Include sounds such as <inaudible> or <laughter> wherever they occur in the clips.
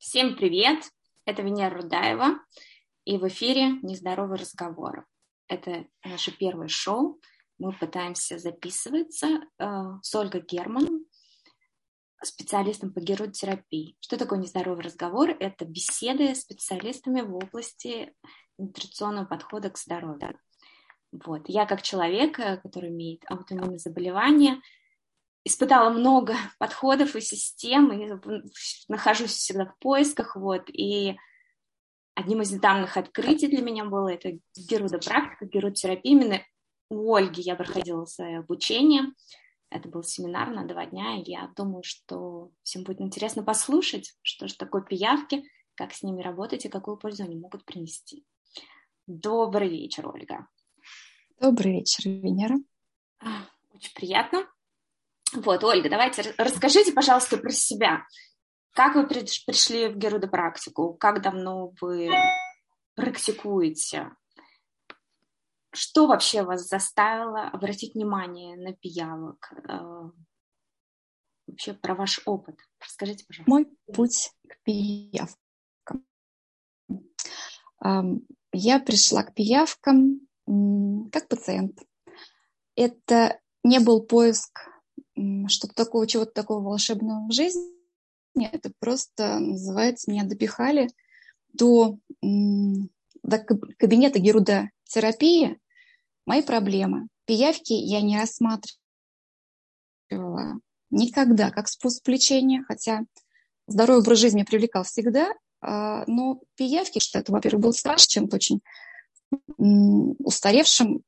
Всем привет! Это Венера Рудаева, и в эфире «Нездоровый разговор». Это наше первое шоу. Мы пытаемся записываться э, с Ольгой Герман, специалистом по геротерапии. Что такое нездоровый разговор? Это беседы с специалистами в области нутриционного подхода к здоровью. Вот. Я как человек, э, который имеет аутоиммунное заболевание, испытала много <laughs> подходов и систем, и нахожусь всегда в поисках, вот, и одним из недавних открытий для меня было это герудопрактика, герудотерапия. Именно у Ольги я проходила свое обучение, это был семинар на два дня, и я думаю, что всем будет интересно послушать, что же такое пиявки, как с ними работать и какую пользу они могут принести. Добрый вечер, Ольга. Добрый вечер, Венера. Очень приятно. Вот, Ольга, давайте расскажите, пожалуйста, про себя. Как вы пришли в герудопрактику? Как давно вы практикуете? Что вообще вас заставило обратить внимание на пиявок? Э, вообще про ваш опыт. Расскажите, пожалуйста. Мой путь к пиявкам. Я пришла к пиявкам как пациент. Это не был поиск что-то такого, чего-то такого волшебного в жизни. Это просто, называется, меня допихали до, до кабинета герудотерапии мои проблемы. Пиявки я не рассматривала никогда как способ лечения, хотя здоровый образ жизни привлекал всегда, а, но пиявки, что это, во-первых, был страшно, чем-то очень устаревшим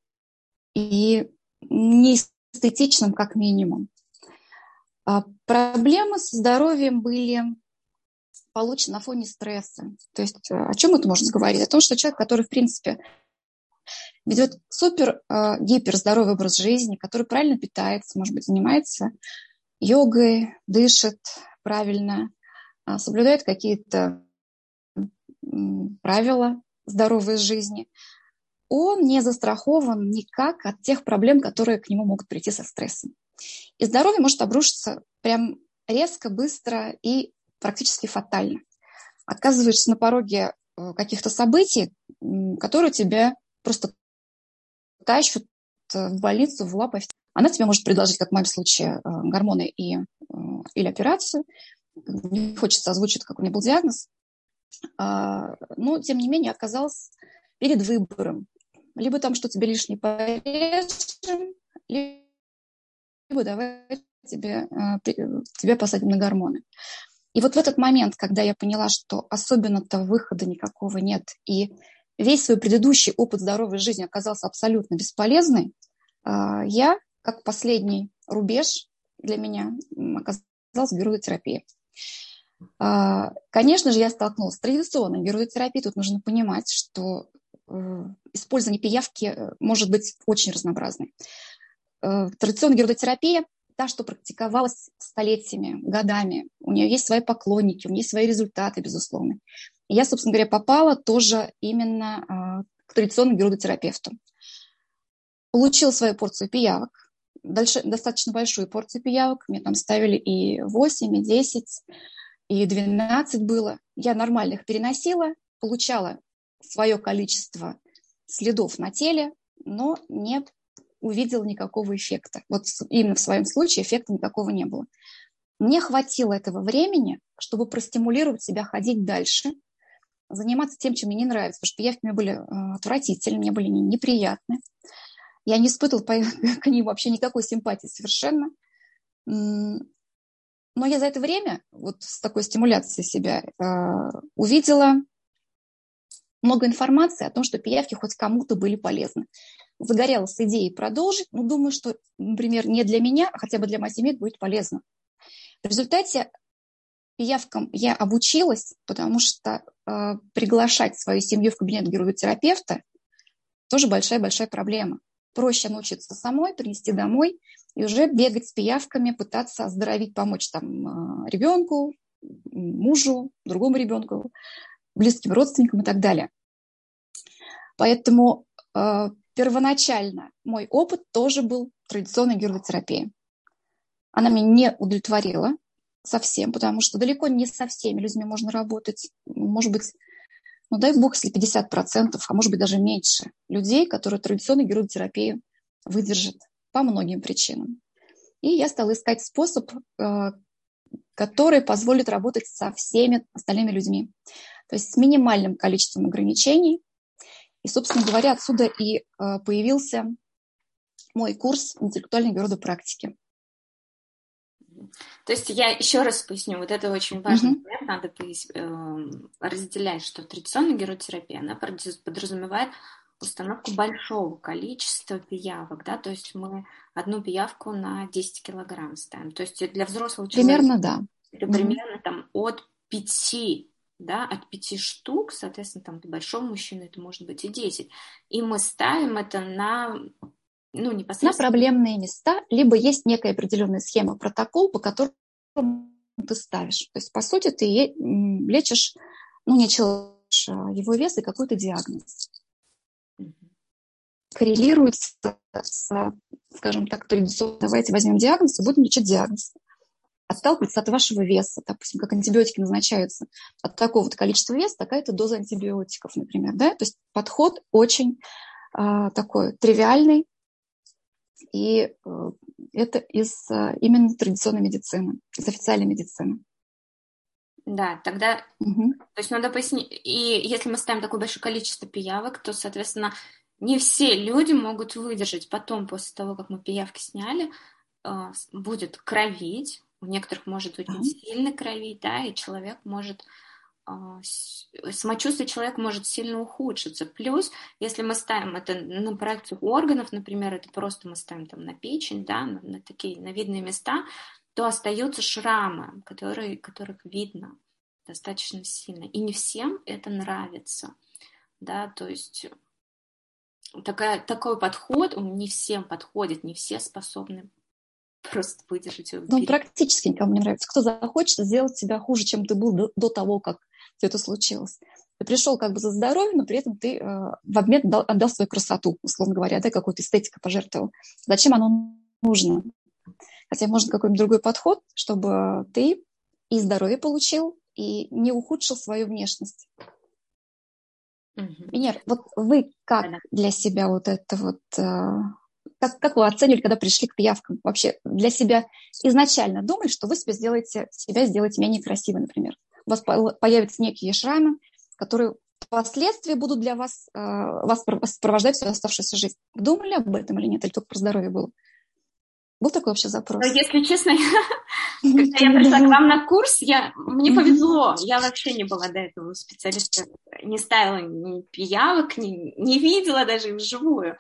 и неэстетичным как минимум. А проблемы со здоровьем были получены на фоне стресса. То есть э, о чем это можно говорить? О том, что человек, который, в принципе, ведет супер э, гиперздоровый образ жизни, который правильно питается, может быть, занимается йогой, дышит правильно, э, соблюдает какие-то правила здоровой жизни, он не застрахован никак от тех проблем, которые к нему могут прийти со стрессом. И здоровье может обрушиться прям резко, быстро и практически фатально. Оказываешься на пороге э, каких-то событий, которые тебя просто тащат э, в больницу, в лапы. Она тебе может предложить, как в моем случае, э, гормоны и, или операцию. Не хочется озвучить, какой у меня был диагноз. А, но, тем не менее, оказалась перед выбором. Либо там что тебе лишнее порежем, либо либо давай тебе, а, тебя посадим на гормоны. И вот в этот момент, когда я поняла, что особенно-то выхода никакого нет, и весь свой предыдущий опыт здоровой жизни оказался абсолютно бесполезный, а, я, как последний рубеж для меня, оказалась герудотерапия. А, конечно же, я столкнулась с традиционной герудотерапией. Тут нужно понимать, что э, использование пиявки э, может быть очень разнообразным. Э, традиционная герудотерапия, та, что практиковалась столетиями, годами. У нее есть свои поклонники, у нее есть свои результаты, безусловно. И я, собственно говоря, попала тоже именно а, к традиционному герудотерапевту. Получила свою порцию пиявок, дальше, достаточно большую порцию пиявок. Мне там ставили и 8, и 10, и 12 было. Я нормально их переносила, получала свое количество следов на теле, но не увидела никакого эффекта. Вот именно в своем случае эффекта никакого не было. Мне хватило этого времени, чтобы простимулировать себя ходить дальше, заниматься тем, чем мне не нравится, потому что явки мне были э, отвратительны, мне были неприятны. Я не испытывала <laughs> к ним вообще никакой симпатии совершенно. Но я за это время, вот с такой стимуляцией себя, э, увидела много информации о том, что пиявки хоть кому-то были полезны загорелась идеей продолжить, но думаю, что, например, не для меня, а хотя бы для моей семьи будет полезно. В результате пиявкам я обучилась, потому что э, приглашать свою семью в кабинет герудотерапевта тоже большая-большая проблема. Проще научиться самой, принести домой и уже бегать с пиявками, пытаться оздоровить, помочь там э, ребенку, мужу, другому ребенку, близким родственникам и так далее. Поэтому э, первоначально мой опыт тоже был традиционной герудотерапии. Она меня не удовлетворила. совсем, потому что далеко не со всеми людьми можно работать. Может быть, ну дай бог, если 50%, а может быть даже меньше людей, которые традиционную геротерапию выдержат по многим причинам. И я стала искать способ, э, который позволит работать со всеми остальными людьми. То есть с минимальным количеством ограничений. И, собственно говоря, отсюда и э, появился мой курс интеллектуальной практики. То есть я еще раз поясню, вот это очень важный mm-hmm. момент, надо э, разделять, что традиционная геротерапия, она подразумевает установку большого количества пиявок, да, то есть мы одну пиявку на 10 килограмм ставим. То есть для взрослого человека... Примерно, да. Это mm-hmm. примерно там от 5 да, от пяти штук, соответственно, там для большого мужчины это может быть и 10. И мы ставим это на ну, непосредственно... На проблемные места, либо есть некая определенная схема, протокол, по которому ты ставишь. То есть, по сути, ты лечишь, ну, не человека, а его вес и какой-то диагноз. Коррелируется с, скажем так, традиционно. Давайте возьмем диагноз и будем лечить диагноз. Отталкивается от вашего веса. Допустим, как антибиотики назначаются от такого-то количества веса, такая-то доза антибиотиков, например. Да? То есть подход очень а, такой тривиальный, и э, это из э, именно традиционной медицины, из официальной медицины. Да, тогда, угу. то есть надо пояснить, и если мы ставим такое большое количество пиявок, то, соответственно, не все люди могут выдержать потом, после того, как мы пиявки сняли, э, будет кровить, у некоторых может быть угу. сильно кровить, да, и человек может а, самочувствие человека может сильно ухудшиться. Плюс, если мы ставим это на проекцию органов, например, это просто мы ставим там на печень, да, на, на такие на видные места, то остаются шрамы, которые, которых видно достаточно сильно. И не всем это нравится. Да, то есть такая, такой подход, он не всем подходит, не все способны просто выдержать его. Ну, практически никому не нравится. Кто захочет сделать себя хуже, чем ты был до, до того, как все это случилось. Ты пришел как бы за здоровьем, но при этом ты э, в обмен дал, отдал свою красоту, условно говоря, да, какую-то эстетику пожертвовал. Зачем оно нужно? Хотя может какой-нибудь другой подход, чтобы ты и здоровье получил, и не ухудшил свою внешность. Угу. вот вы как для себя вот это вот, э, как, как вы оценивали, когда пришли к пиявкам? Вообще для себя изначально думали, что вы себя сделаете, себя сделаете менее красивой, например? у вас появятся некие шрамы, которые впоследствии будут для вас, э, вас сопровождать всю оставшуюся жизнь. Думали об этом или нет? Или только про здоровье было? Был такой вообще запрос? Ну, если честно, <laughs> когда я пришла к вам на курс, я, мне повезло. Я вообще не была до этого специалистом, не ставила ни пиявок, не, не видела даже вживую.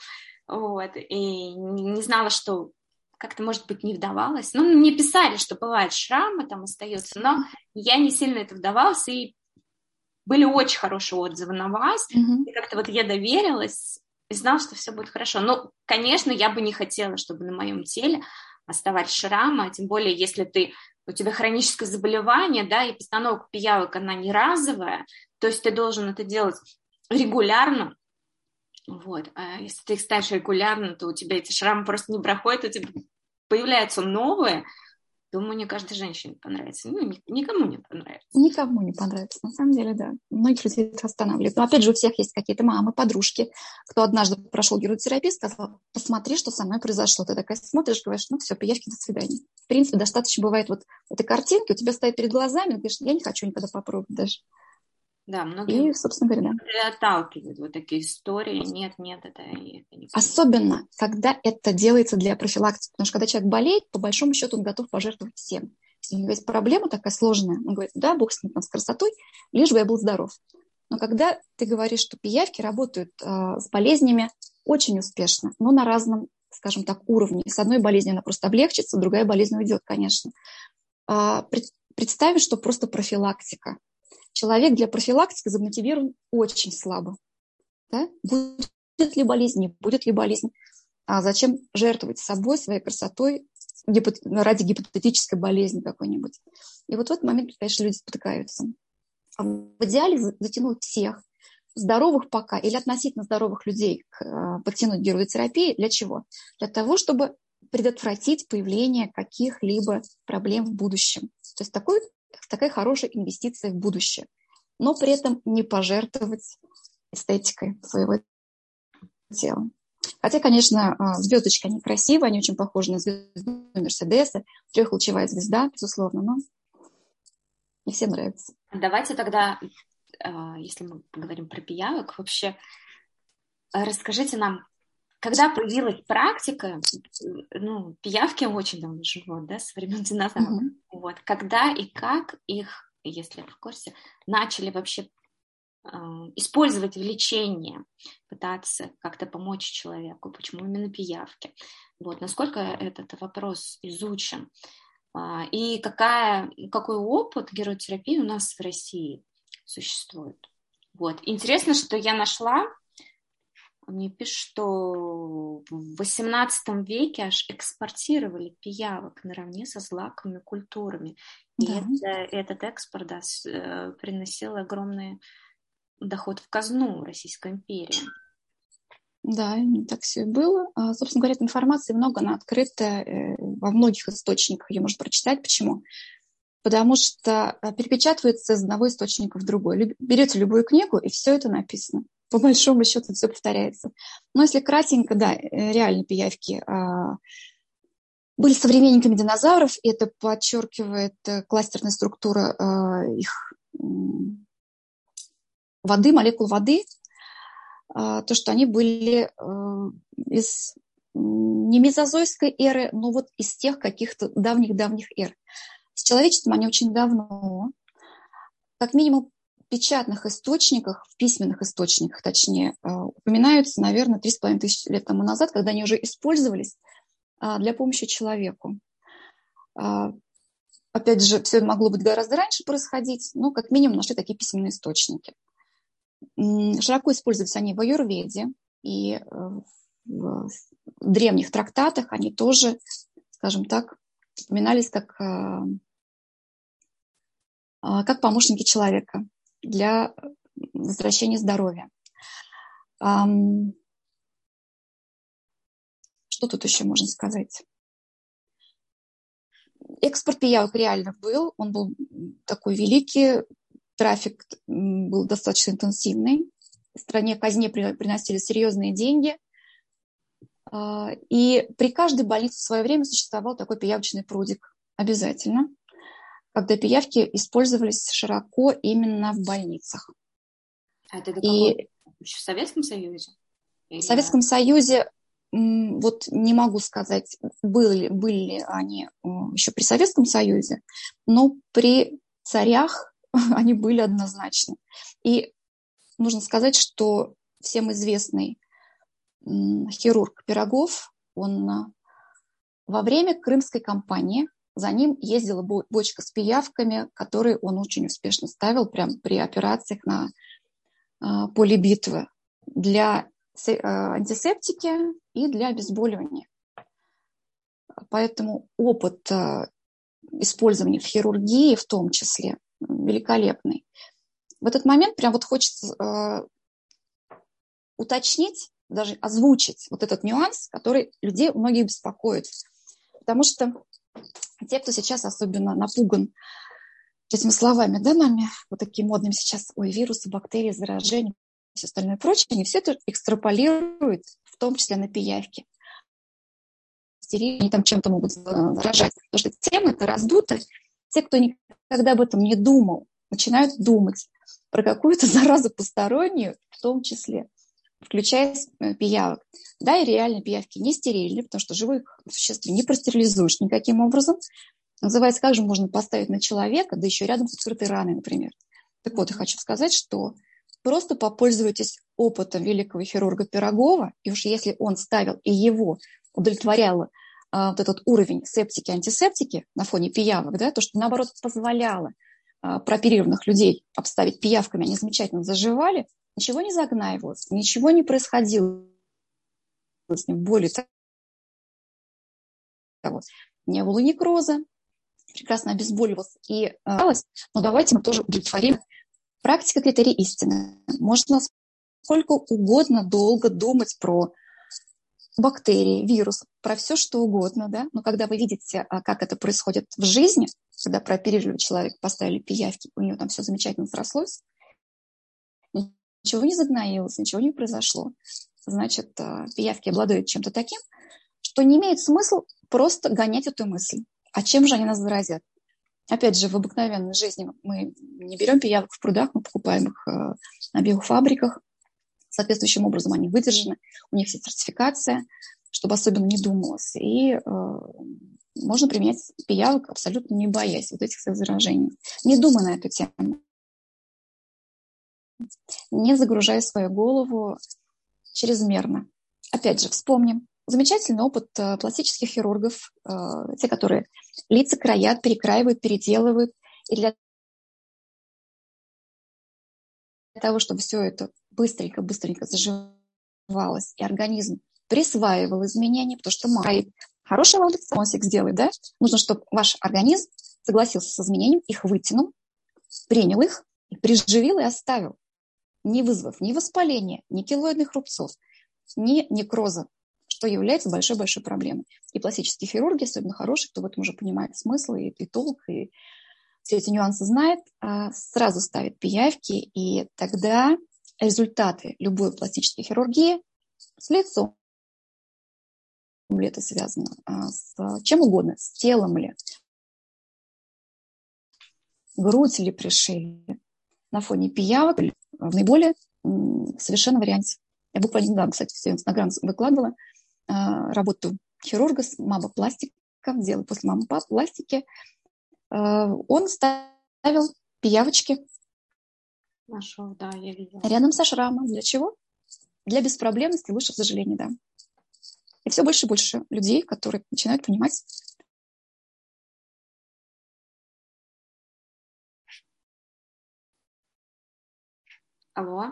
Вот, и не знала, что как-то, может быть, не вдавалась. Ну, мне писали, что бывают шрамы там остаются, но я не сильно это вдавалась, и были очень хорошие отзывы на вас, mm-hmm. и как-то вот я доверилась и знала, что все будет хорошо. Но, конечно, я бы не хотела, чтобы на моем теле оставались шрамы, а тем более, если ты у тебя хроническое заболевание, да, и постановка пиявок, она не разовая, то есть ты должен это делать регулярно, вот. А если ты их ставишь регулярно, то у тебя эти шрамы просто не проходят, у тебя появляются новые, думаю, не каждой женщине понравится. Ну, никому не понравится. Никому не понравится, на самом деле, да. Многих людей это останавливает. Но опять же, у всех есть какие-то мамы, подружки, кто однажды прошел геротерапию, сказал, посмотри, что со мной произошло. Ты такая смотришь, говоришь, ну все, пиявки, до свидания. В принципе, достаточно бывает вот этой картинки, у тебя стоит перед глазами, ты говоришь, я не хочу никогда попробовать даже. Да, многие и, собственно говоря, да. отталкивают вот такие истории. Нет, нет, это, это не Особенно, когда это делается для профилактики. Потому что когда человек болеет, по большому счету он готов пожертвовать всем. Если у него есть проблема такая сложная, он говорит, да, бог с ним, с красотой, лишь бы я был здоров. Но когда ты говоришь, что пиявки работают э, с болезнями очень успешно, но на разном, скажем так, уровне. С одной болезнью она просто облегчится, другая болезнь уйдет, конечно. Э, представь, что просто профилактика человек для профилактики замотивирован очень слабо. Да? Будет ли болезнь, не будет ли болезнь. А зачем жертвовать собой, своей красотой ради гипотетической болезни какой-нибудь? И вот в этот момент, конечно, люди спотыкаются. А в идеале затянуть всех, здоровых пока или относительно здоровых людей, к, э, подтянуть геротерапии. Для чего? Для того, чтобы предотвратить появление каких-либо проблем в будущем. То есть такой, такая хорошая инвестиция в будущее. Но при этом не пожертвовать эстетикой своего тела. Хотя, конечно, а, звездочки, они красивые, они очень похожи на звезду Мерседеса, трехлучевая звезда, безусловно, но не всем нравится. Давайте тогда, а, если мы поговорим про пиявок, вообще расскажите нам, когда появилась практика, ну, пиявки очень давно живут, да, со времен динозавров. Mm-hmm. Вот, когда и как их, если в курсе, начали вообще использовать в лечении, пытаться как-то помочь человеку, почему именно пиявки. Вот, насколько этот вопрос изучен. А, и какая, какой опыт геротерапии у нас в России существует. Вот. Интересно, что я нашла, мне пишут, что в XVIII веке аж экспортировали пиявок наравне со злаковыми культурами. И да. это, этот экспорт да, э, приносил огромные доход в казну Российской империи. Да, так все и было. А, собственно говоря, информации много, она открыта э, во многих источниках, ее можно прочитать. Почему? Потому что э, перепечатывается из одного источника в другой. Берете любую книгу, и все это написано. По большому счету все повторяется. Но если кратенько, да, э, реально пиявки а, были современниками динозавров, и это подчеркивает кластерная структура а, их воды, молекул воды, а, то, что они были э, из не мезозойской эры, но вот из тех каких-то давних-давних эр. С человечеством они очень давно, как минимум печатных источниках, в письменных источниках, точнее, э, упоминаются, наверное, 3,5 тысячи лет тому назад, когда они уже использовались а, для помощи человеку. А, опять же, все могло быть гораздо раньше происходить, но как минимум нашли такие письменные источники. Широко используются они в аюрведе, и э, в древних трактатах они тоже, скажем так, упоминались как, э, а, как помощники человека для возвращения здоровья. Что тут еще можно сказать? Экспорт пиявок реально был, он был такой великий, трафик был достаточно интенсивный. В стране казне приносили серьезные деньги. А, и при каждой больнице в свое время существовал такой пиявочный прудик. Обязательно. Когда пиявки использовались широко именно в больницах. А это и... в Советском Союзе? Или... В Советском Союзе вот не могу сказать, были, были они еще при Советском Союзе, но при царях <laughs> они были однозначно. И нужно сказать, что всем известный хирург Пирогов, он а, во время крымской кампании за ним ездила бочка с пиявками, которые он очень успешно ставил прямо при операциях на а, поле битвы для а, антисептики и для обезболивания. Поэтому опыт использования в хирургии в том числе великолепный. В этот момент прям вот хочется уточнить, даже озвучить вот этот нюанс, который людей многих беспокоит. Потому что те, кто сейчас особенно напуган этими словами, да, нами, вот таким модным сейчас, ой, вирусы, бактерии, заражения, все остальное прочее, они все это экстраполируют, в том числе на пиявки. Они там чем-то могут заражать. Потому что тема это раздута, те, кто никогда об этом не думал, начинают думать про какую-то <laughs> заразу постороннюю, в том числе, включая э, пиявок. Да, и реально пиявки не стерильны, потому что живых существ не простерилизуешь никаким образом. Называется, как же можно поставить на человека, да еще рядом с открытой раной, например. Так вот, я хочу сказать, что просто попользуйтесь опытом великого хирурга Пирогова, и уж если он ставил и его удовлетворяло а, вот этот уровень септики, антисептики на фоне пиявок, да, то, что наоборот позволяло а, прооперированных людей обставить пиявками, они замечательно заживали, ничего не загнаивалось, ничего не происходило с ним. Более того, не было некроза, прекрасно обезболивался и а, но давайте мы тоже удовлетворим. Практика критерий истины. Можно сколько угодно долго думать про бактерии, вирус, про все что угодно, да, но когда вы видите, а, как это происходит в жизни, когда прооперировали человек, поставили пиявки, у него там все замечательно срослось, ничего не загноилось, ничего не произошло, значит, а, пиявки обладают чем-то таким, что не имеет смысла просто гонять эту мысль. А чем же они нас заразят? Опять же, в обыкновенной жизни мы не берем пиявок в прудах, мы покупаем их а, на биофабриках, соответствующим образом они выдержаны, у них есть сертификация, чтобы особенно не думалось. И э, можно применять пиявок, абсолютно не боясь вот этих заражений. Не думая на эту тему. Не загружая свою голову чрезмерно. Опять же, вспомним. Замечательный опыт э, пластических хирургов, э, те, которые лица краят, перекраивают, переделывают. И для того, чтобы все это быстренько-быстренько заживалось, и организм присваивал изменения, потому что май хороший вам носик сделает, да? Нужно, чтобы ваш организм согласился с изменением, их вытянул, принял их, приживил и оставил, не вызвав ни воспаления, ни килоидных рубцов, ни некроза, что является большой-большой проблемой. И пластические хирурги, особенно хорошие, кто в этом уже понимает смысл и, и толк, и все эти нюансы знает, а, сразу ставит пиявки, и тогда результаты любой пластической хирургии с лицом ли это связано, а, с чем угодно, с телом ли, грудь ли пришили, на фоне пиявок в наиболее совершенном варианте. Я буквально недавно, кстати, все Инстаграм выкладывала а, работу хирурга с мама пластика, дело после мамы пластики. А, он ставил пиявочки Нашел, да, я видела. Рядом со шрамом. Для чего? Для беспроблемности, высших сожалений, да. И все больше и больше людей, которые начинают понимать, Алло?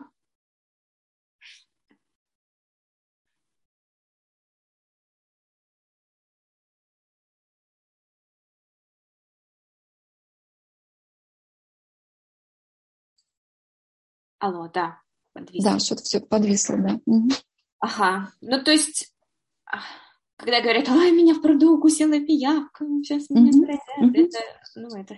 Алло, да, подвисло. Да, что-то все подвисло, да. Угу. Ага, ну то есть, когда говорят, ой, меня в пруду укусила пиявка, сейчас меня mm-hmm. это, ну, это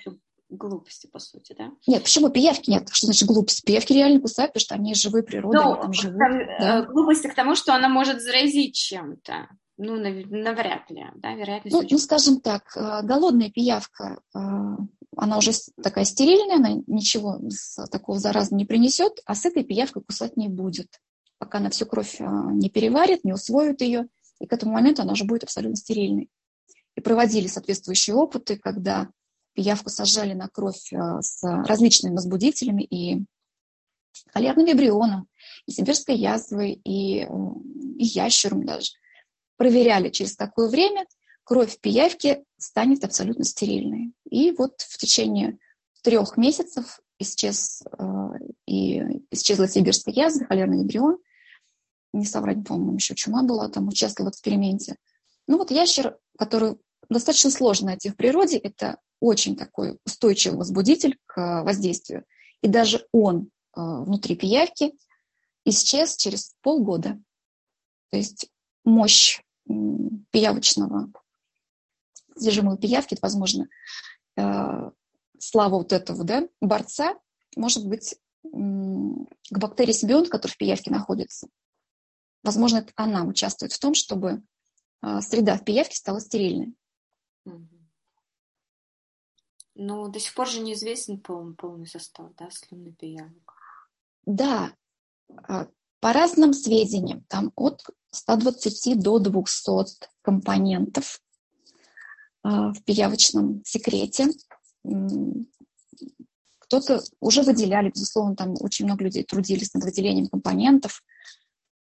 глупости, по сути, да? Нет, почему пиявки нет? Что значит глупость? Пиявки реально кусают, потому что они живые природы, ну, они там живут. Там, да? Э, глупости к тому, что она может заразить чем-то. Ну, навряд ли, да, вероятность ну, ну, скажем так, э, голодная пиявка, э, она уже такая стерильная, она ничего такого зараза не принесет, а с этой пиявкой кусать не будет, пока она всю кровь не переварит, не усвоит ее, и к этому моменту она уже будет абсолютно стерильной. И проводили соответствующие опыты, когда пиявку сажали на кровь с различными возбудителями и холерным вибрионом, и сибирской язвой, и, и ящером даже проверяли, через какое время кровь пиявки станет абсолютно стерильной. И вот в течение трех месяцев исчез, э, и исчезла сибирская язва, холерный эмбрион. Не соврать, по-моему, еще чума была, там участвовала в эксперименте. Ну вот ящер, который достаточно сложно найти в природе, это очень такой устойчивый возбудитель к воздействию. И даже он э, внутри пиявки исчез через полгода. То есть мощь пиявочного содержимого пиявки, это, возможно, э, слава вот этого да, борца, может быть, к бактерии симбионт, который в пиявке находится. Возможно, это она участвует в том, чтобы э, среда в пиявке стала стерильной. Но до сих пор же неизвестен полный, полный состав, да, слюны пиявок. Да, а, по разным сведениям, там от 120 до 200 компонентов а, в пиявочном секрете. Кто-то уже выделяли, безусловно, там очень много людей трудились над выделением компонентов.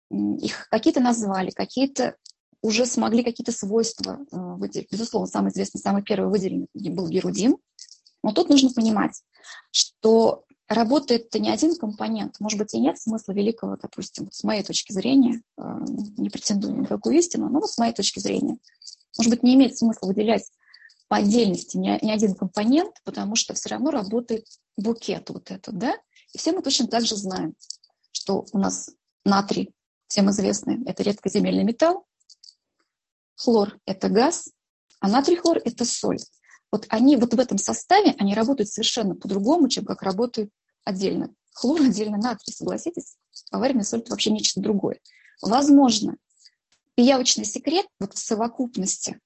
Их какие-то назвали, какие-то уже смогли какие-то свойства а, выделить. Безусловно, самый известный, самый первый выделенный был герудин. Но тут нужно понимать, что работает не один компонент. Может быть, и нет смысла великого, допустим, с моей точки зрения, э, не претендую на никакую истину, но вот с моей точки зрения, может быть, не имеет смысла выделять по отдельности ни один компонент, потому что все равно работает букет вот этот, да? И все мы точно так же знаем, что у нас натрий, всем известный, это редкоземельный металл, хлор – это газ, а натрий хлор – это соль. Вот они вот в этом составе, они работают совершенно по-другому, чем как работают отдельно. Хлор отдельно натрий, согласитесь? Поваренная соль – это вообще нечто другое. Возможно, пиявочный секрет вот в совокупности,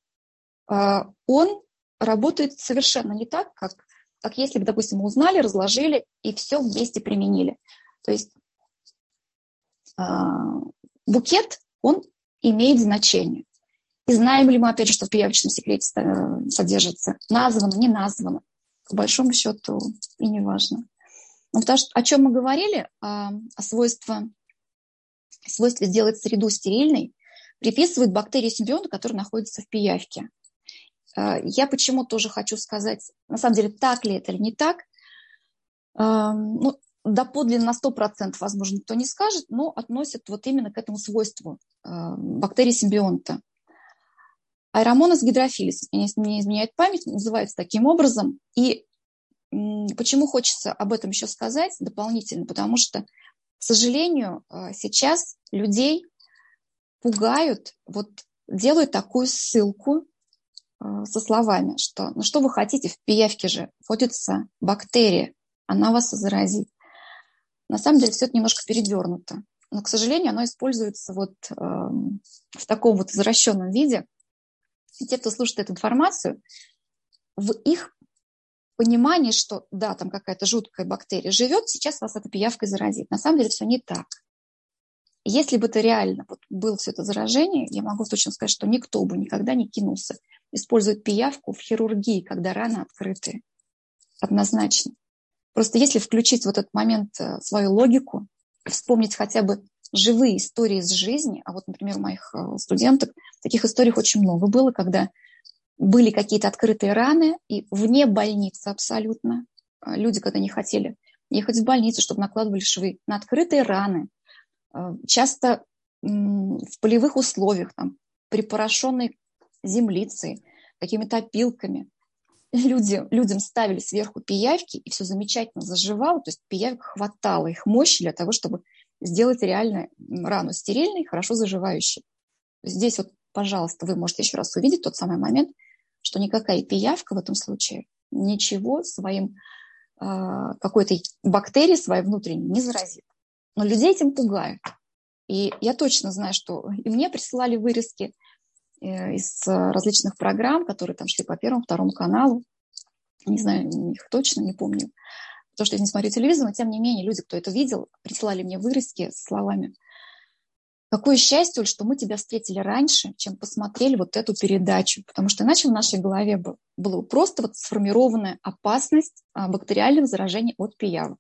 а, он работает совершенно не так, как, как если бы, допустим, мы узнали, разложили и все вместе применили. То есть а, букет, он имеет значение. И знаем ли мы, опять же, что в пиявочном секрете э, содержится, названо, не названо, по большому счету и не важно. Но ну, потому что, о чем мы говорили, о, о свойстве, свойстве сделать среду стерильной, приписывают бактерии симбионта, которые находятся в пиявке. Э, я почему тоже хочу сказать, на самом деле, так ли это или не так. Эм, ну, доподлинно на 100% возможно никто не скажет, но относят вот именно к этому свойству э, бактерий симбионта. Аэромонос гидрофилис, если не изменяет память, называется таким образом. И почему хочется об этом еще сказать дополнительно? Потому что, к сожалению, э, сейчас людей пугают, вот делают такую ссылку э, со словами, что ну что вы хотите, в пиявке же водится бактерия, она вас заразит. На самом деле все это немножко передернуто. Но, к сожалению, оно используется вот э, в таком вот извращенном виде. И те, кто слушает эту информацию, в их понимании, что да, там какая-то жуткая бактерия живет, сейчас вас эта пиявка заразит. На самом деле все не так. Если бы это реально вот, было все это заражение, я могу точно сказать, что никто бы никогда не кинулся использовать пиявку в хирургии, когда раны открыты. Однозначно. Просто если включить в этот момент э, свою логику, вспомнить хотя бы живые истории из жизни, а вот, например, у моих э, студенток таких историй очень много было, когда были какие-то открытые раны, и вне больницы абсолютно э, люди, когда не хотели ехать в больницу, чтобы накладывали швы на открытые раны, часто в полевых условиях, там, припорошенной землицей, какими-то опилками. Люди, людям ставили сверху пиявки, и все замечательно заживало, то есть пиявок хватало их мощи для того, чтобы сделать реально рану стерильной, хорошо заживающей. Здесь вот, пожалуйста, вы можете еще раз увидеть тот самый момент, что никакая пиявка в этом случае ничего своим э, какой-то бактерией своей внутренней не заразит. Но людей этим пугают. И я точно знаю, что и мне присылали вырезки Э, из различных программ, которые там шли по Первому, Второму каналу. Не знаю их точно, не помню, потому что я не смотрю телевизор, но тем не менее люди, кто это видел, присылали мне вырезки с словами Какое счастье, что мы тебя встретили раньше, чем посмотрели вот эту передачу, потому что иначе в нашей голове было просто вот сформированная опасность а, бактериального заражения от пиявок.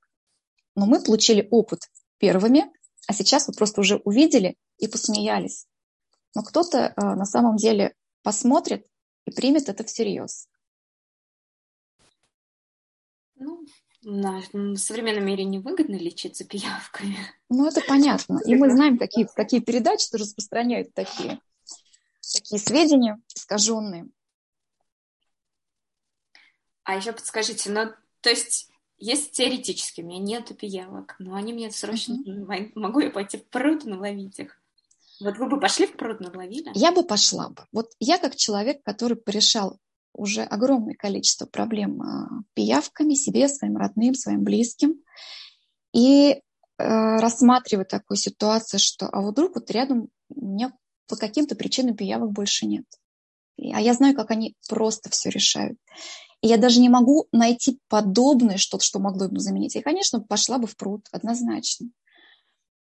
Но мы получили опыт первыми, а сейчас вы просто уже увидели и посмеялись но кто-то э, на самом деле посмотрит и примет это всерьез. Ну, на, в современном мире невыгодно лечиться пиявками. Ну, это понятно. И мы знаем, какие, какие передачи распространяют такие, такие сведения искаженные. А еще подскажите, ну, то есть, есть теоретически, у меня нет пиявок, но они мне срочно uh-huh. Могу я пойти в пруд наловить их? Вот вы бы пошли в пруд надловили? Я бы пошла бы. Вот я как человек, который порешал уже огромное количество проблем а, пиявками себе, своим родным, своим близким. И э, рассматривать такую ситуацию, что а вот вдруг вот рядом у меня по каким-то причинам пиявок больше нет. А я знаю, как они просто все решают. И я даже не могу найти подобное что-то, что могло бы заменить. И, конечно, пошла бы в пруд, однозначно.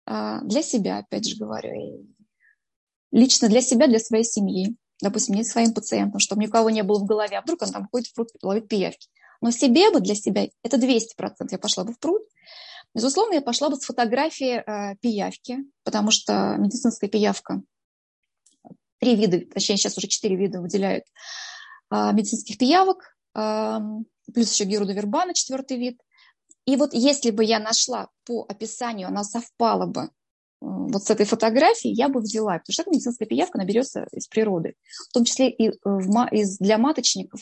А, для себя, опять же говорю, лично для себя, для своей семьи, допустим, не своим пациентам, чтобы ни у кого не было в голове, а вдруг он там ходит в пруд ловит пиявки. Но себе бы для себя это 200%. Я пошла бы в пруд. Безусловно, я пошла бы с фотографией э, пиявки, потому что медицинская пиявка, три вида, точнее, сейчас уже четыре вида выделяют э, медицинских пиявок, э, плюс еще геруда вербана, четвертый вид. И вот если бы я нашла по описанию, она совпала бы вот с этой фотографией я бы взяла, потому что эта медицинская пиявка наберется из природы, в том числе и в, из, для маточников,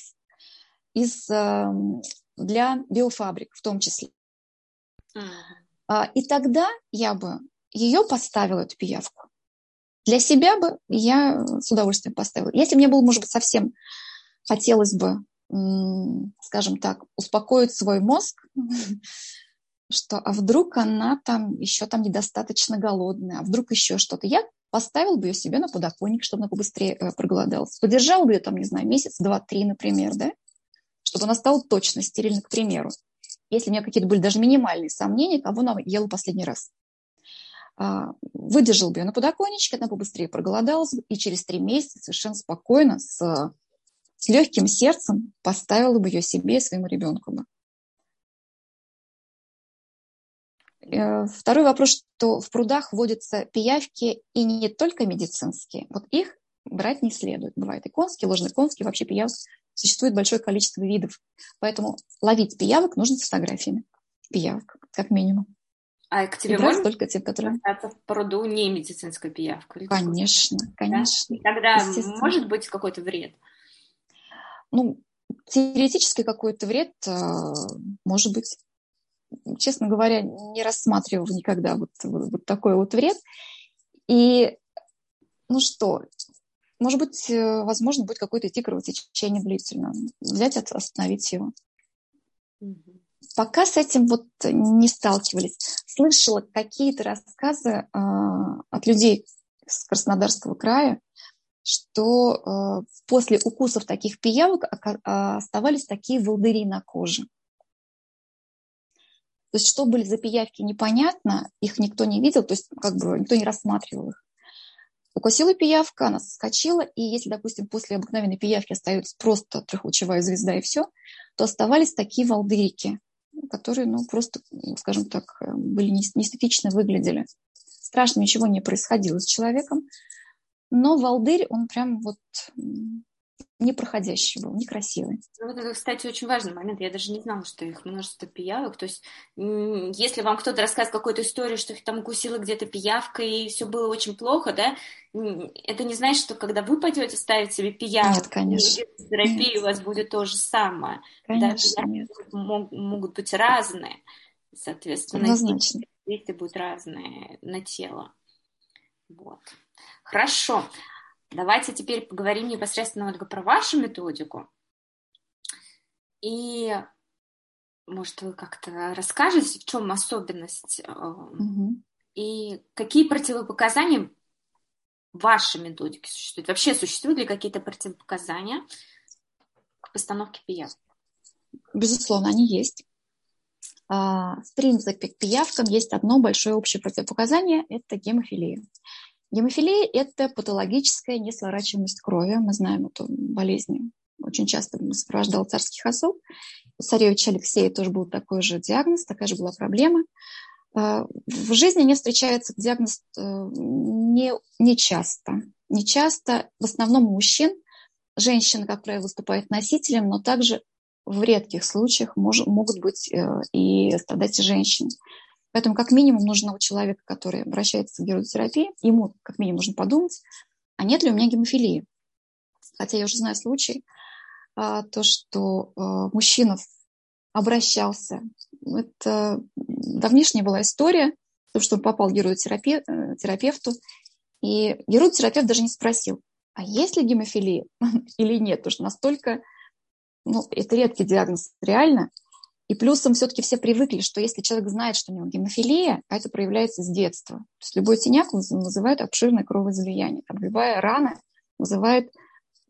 из, эм, для биофабрик в том числе. Uh-huh. И тогда я бы ее поставила, эту пиявку, Для себя бы я с удовольствием поставила. Если мне было, может быть, совсем хотелось бы, скажем так, успокоить свой мозг, <laughs> что а вдруг она там еще там недостаточно голодная, а вдруг еще что-то. Я поставил бы ее себе на подоконник, чтобы она побыстрее э, проголодалась. Подержал бы ее там, не знаю, месяц, два, три, например, да, чтобы она стала точно стерильной, к примеру. Если у меня какие-то были даже минимальные сомнения, кого она ела последний раз. А, выдержал бы ее на подоконничке, она побыстрее проголодалась и через три месяца совершенно спокойно, с, с легким сердцем поставила бы ее себе и своему ребенку. Бы. Второй вопрос, что в прудах водятся пиявки и не только медицинские. Вот их брать не следует. Бывает и конские, ложные конские, вообще пиявок существует большое количество видов. Поэтому ловить пиявок нужно с фотографиями. Пиявок, как минимум. А к тебе можно только те, которые... в пруду не медицинская пиявка? Конечно, конечно. Да? тогда может быть какой-то вред? Ну, теоретически какой-то вред а, может быть честно говоря, не рассматривала никогда вот, вот, вот такой вот вред. И, ну что, может быть, э, возможно, будет какое-то идти кровотечение длительно. Взять, остановить его. Угу. Пока с этим вот не сталкивались. Слышала какие-то рассказы э, от людей с Краснодарского края, что э, после укусов таких пиявок оставались такие волдыри на коже. То есть что были за пиявки, непонятно, их никто не видел, то есть как бы никто не рассматривал их. Укусила пиявка, она соскочила, и если, допустим, после обыкновенной пиявки остается просто трехлучевая звезда и все, то оставались такие волдырики, которые, ну, просто, скажем так, были неэстетично выглядели. Страшно ничего не происходило с человеком, но волдырь, он прям вот непроходящий был, некрасивый. Ну, вот это, кстати, очень важный момент. Я даже не знала, что их множество пиявок. То есть, если вам кто-то рассказывает какую-то историю, что их там укусила где-то пиявка, и все было очень плохо, да, это не значит, что когда вы пойдете ставить себе пиявку, нет, конечно. терапии нет. у вас будет то же самое. Конечно, да, нет. Могут, могут быть разные. Соответственно, Однозначно. действия будут разные на тело. Вот. Хорошо. Давайте теперь поговорим непосредственно только про вашу методику. И, может, вы как-то расскажете, в чем особенность угу. и какие противопоказания вашей методике существуют? Вообще существуют ли какие-то противопоказания к постановке пиявок? Безусловно, они есть. А, в принципе, к пиявкам есть одно большое общее противопоказание – это гемофилия. Гемофилия – это патологическая несворачиваемость крови. Мы знаем эту болезнь. Очень часто сопровождал царских особ. У царевича Алексея тоже был такой же диагноз, такая же была проблема. А, в жизни не встречается диагноз э, не, не часто. Не часто, в основном у мужчин. Женщина, как правило, выступает носителем, но также в редких случаях мож, могут быть э, и страдать женщины. Поэтому как минимум нужно у человека, который обращается к геротерапии, ему как минимум нужно подумать, а нет ли у меня гемофилии. Хотя я уже знаю случай, а, то, что а, мужчина обращался. Это давнишняя была история, то, что он попал к геротерапевту, и геротерапевт даже не спросил, а есть ли гемофилия <laughs> или нет, потому что настолько, ну, это редкий диагноз реально – и плюсом все-таки все привыкли, что если человек знает, что у него гемофилия, а это проявляется с детства. То есть любой синяк вызывает обширное кровоизлияние. Там любая рана вызывает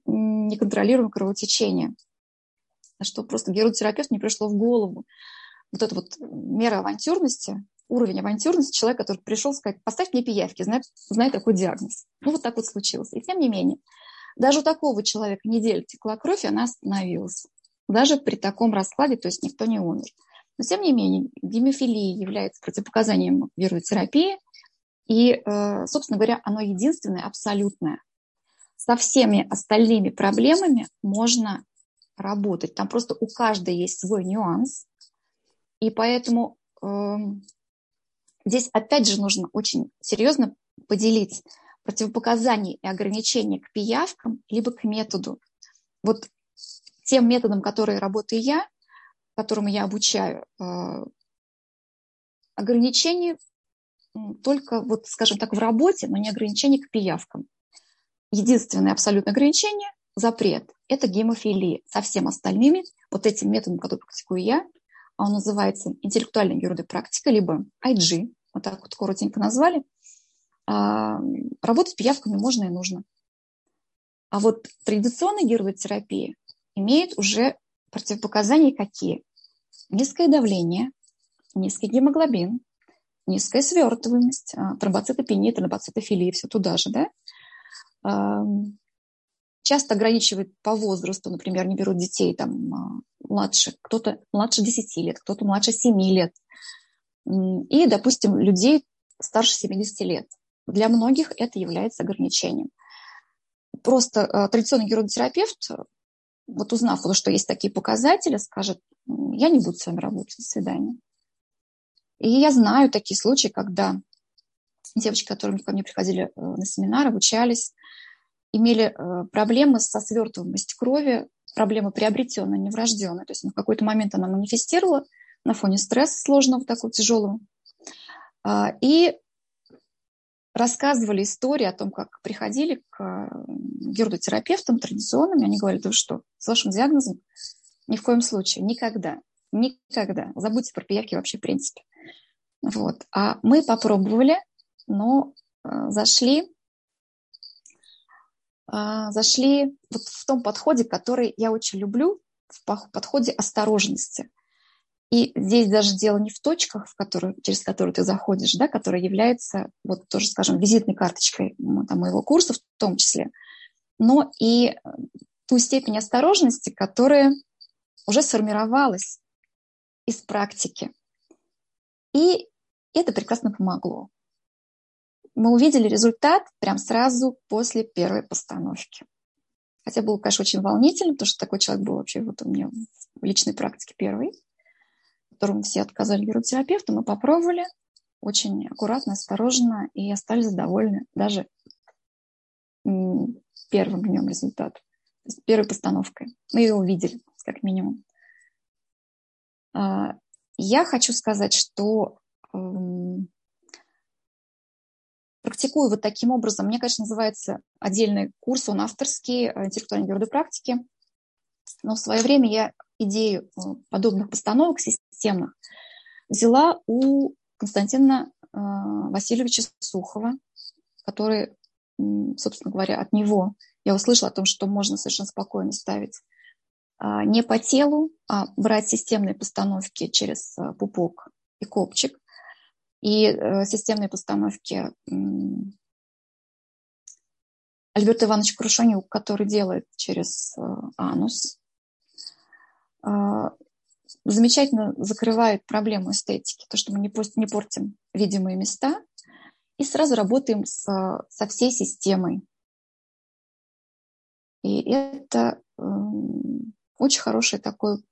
неконтролируемое кровотечение. Что просто геротерапевт не пришло в голову. Вот эта вот мера авантюрности, уровень авантюрности человека, который пришел сказать, поставь мне пиявки, знай, знай такой диагноз. Ну вот так вот случилось. И тем не менее, даже у такого человека неделю текла кровь, и она остановилась даже при таком раскладе, то есть никто не умер. Но тем не менее, гемофилия является противопоказанием вируотерапии, и, э, собственно говоря, оно единственное, абсолютное. Со всеми остальными проблемами можно работать. Там просто у каждой есть свой нюанс, и поэтому э, здесь опять же нужно очень серьезно поделить противопоказания и ограничения к пиявкам либо к методу. Вот тем методом, который работаю я, которому я обучаю, э, ограничений только, вот, скажем так, в работе, но не ограничение к пиявкам. Единственное абсолютное ограничение – запрет. Это гемофилия. Со всем остальными, вот этим методом, который практикую я, а он называется интеллектуальная герудопрактика, либо IG, вот так вот коротенько назвали, а, работать пиявками можно и нужно. А вот традиционная герудотерапия имеет уже противопоказания какие? Низкое давление, низкий гемоглобин, низкая свертываемость, а, тромбоцитопения, тромбоцитофилия, все туда же, да? Часто ограничивают по возрасту, например, не берут детей там а, младше, кто-то младше 10 лет, кто-то младше 7 лет. И, допустим, людей старше 70 лет. Для многих это является ограничением. Просто э, традиционный геродотерапевт, вот узнав, что есть такие показатели, скажет, я не буду с вами работать, до свидания. И я знаю такие случаи, когда девочки, которые ко мне приходили э, на семинар, обучались, имели э, проблемы со свертываемостью крови, проблемы приобретенные, не врожденные. То есть в какой-то момент она манифестировала на фоне стресса сложного, такого тяжелого. А, и рассказывали истории о том, как приходили к э, гердотерапевтам традиционным, и они говорили, да что, с вашим диагнозом? Ни в коем случае, никогда, никогда. Забудьте про пиявки вообще в принципе. Вот. А мы попробовали, но э, зашли, э, зашли вот в том подходе, который я очень люблю, в подходе осторожности. И здесь даже дело не в точках, в которые, через которые ты заходишь, да, которая является, вот тоже, скажем, визитной карточкой там, моего курса в том числе, но и э, ту степень осторожности, которая уже сформировалась из практики. И это прекрасно помогло. Мы увидели результат прям сразу после первой постановки. Хотя было, конечно, очень волнительно, потому что такой человек был вообще вот у меня в личной практике первый, которому все отказали геротерапевту. Мы попробовали очень аккуратно, осторожно и остались довольны даже первым днем результата, то есть первой постановкой. Мы ее увидели, как минимум. А, я хочу сказать, что практикую вот таким образом. Мне, конечно, называется отдельный курс, он авторский, э, интеллектуальной героды практики. Но в свое время я идею э, подобных постановок системных взяла у Константина э, Васильевича Сухова, который, собственно говоря, от него я услышала о том, что можно совершенно спокойно ставить не по телу, а брать системные постановки через пупок и копчик. И э, системные постановки Альберт Иванович Крушанюк, который делает через э, анус, э, замечательно закрывает проблему эстетики, то, что мы не, портим видимые места, и сразу работаем с, со всей системой. И это э, очень хороший такой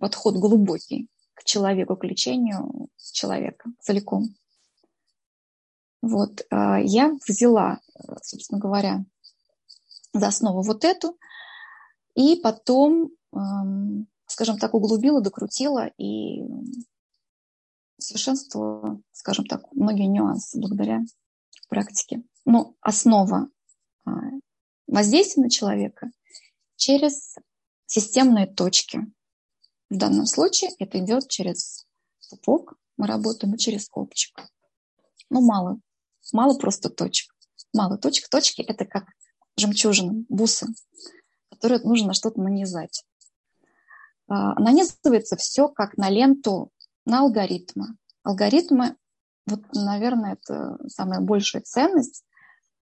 подход, глубокий к человеку, к лечению человека целиком. Вот, а, я взяла, собственно говоря, за основу вот эту, и потом, скажем так, углубила, докрутила и совершенствовала, скажем так, многие нюансы благодаря практике. Но основа а, воздействия на человека через системные точки – в данном случае это идет через пупок, мы работаем и через копчик. Ну, мало. Мало просто точек. Мало точек. Точки – это как жемчужины, бусы, которые нужно что-то нанизать. А, нанизывается все как на ленту, на алгоритмы. Алгоритмы, вот, наверное, это самая большая ценность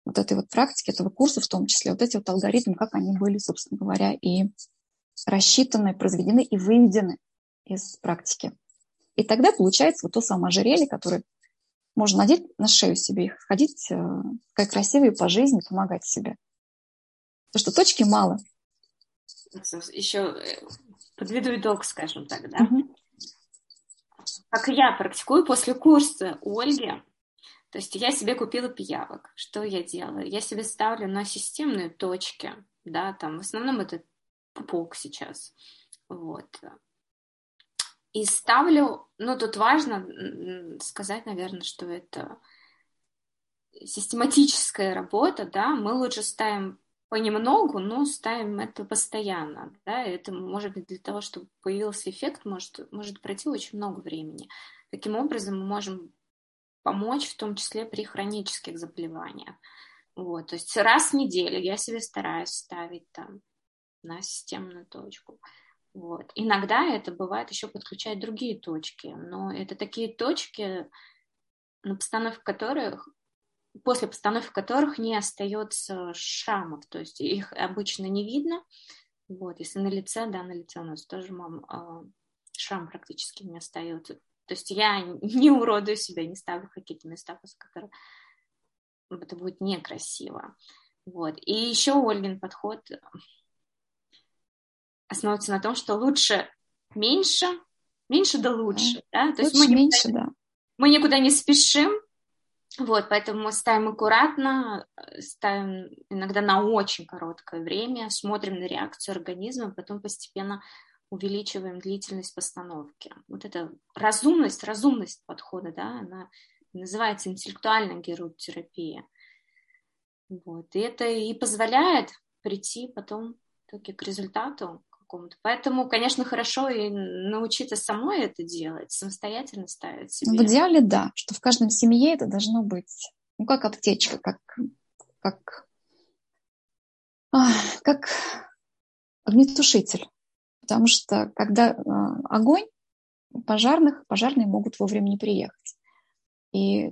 вот этой вот практики, этого курса в том числе, вот эти вот алгоритмы, как они были, собственно говоря, и рассчитаны, произведены и выведены из практики. И тогда получается вот то самое ожерелье, которое можно надеть на шею себе и ходить э, как красивые по жизни, помогать себе. Потому что точки мало. Еще э, подведу итог, скажем так, да? Угу. Как я практикую после курса у Ольги, то есть я себе купила пиявок. Что я делаю? Я себе ставлю на системные точки, да, там в основном это пупок сейчас. Вот. И ставлю, ну тут важно сказать, наверное, что это систематическая работа, да, мы лучше ставим понемногу, но ставим это постоянно, да, это может быть для того, чтобы появился эффект, может, может пройти очень много времени. Таким образом, мы можем помочь, в том числе при хронических заболеваниях. Вот, то есть раз в неделю я себе стараюсь ставить там на системную точку. Вот. Иногда это бывает еще подключать другие точки, но это такие точки, на постановке которых после постановки которых не остается шрамов, то есть их обычно не видно. Вот, если на лице, да, на лице у нас тоже мам, э, шрам практически не остается. То есть я <laughs> не уродую себя, не ставлю какие-то места, после которых это будет некрасиво. Вот. И еще Ольгин подход основывается на том, что лучше меньше, меньше да лучше. Да? То лучше есть мы никуда, меньше, да. Мы никуда не спешим, вот, поэтому мы ставим аккуратно, ставим иногда на очень короткое время, смотрим на реакцию организма, потом постепенно увеличиваем длительность постановки. Вот эта разумность, разумность подхода, да, она называется интеллектуальная геротерапия. Вот, и это и позволяет прийти потом таки к результату, какому-то. Поэтому, конечно, хорошо и научиться самой это делать, самостоятельно ставить себе. В идеале, да, что в каждом семье это должно быть, ну, как аптечка, как, как, как огнетушитель. Потому что когда а, огонь, пожарных, пожарные могут вовремя не приехать. И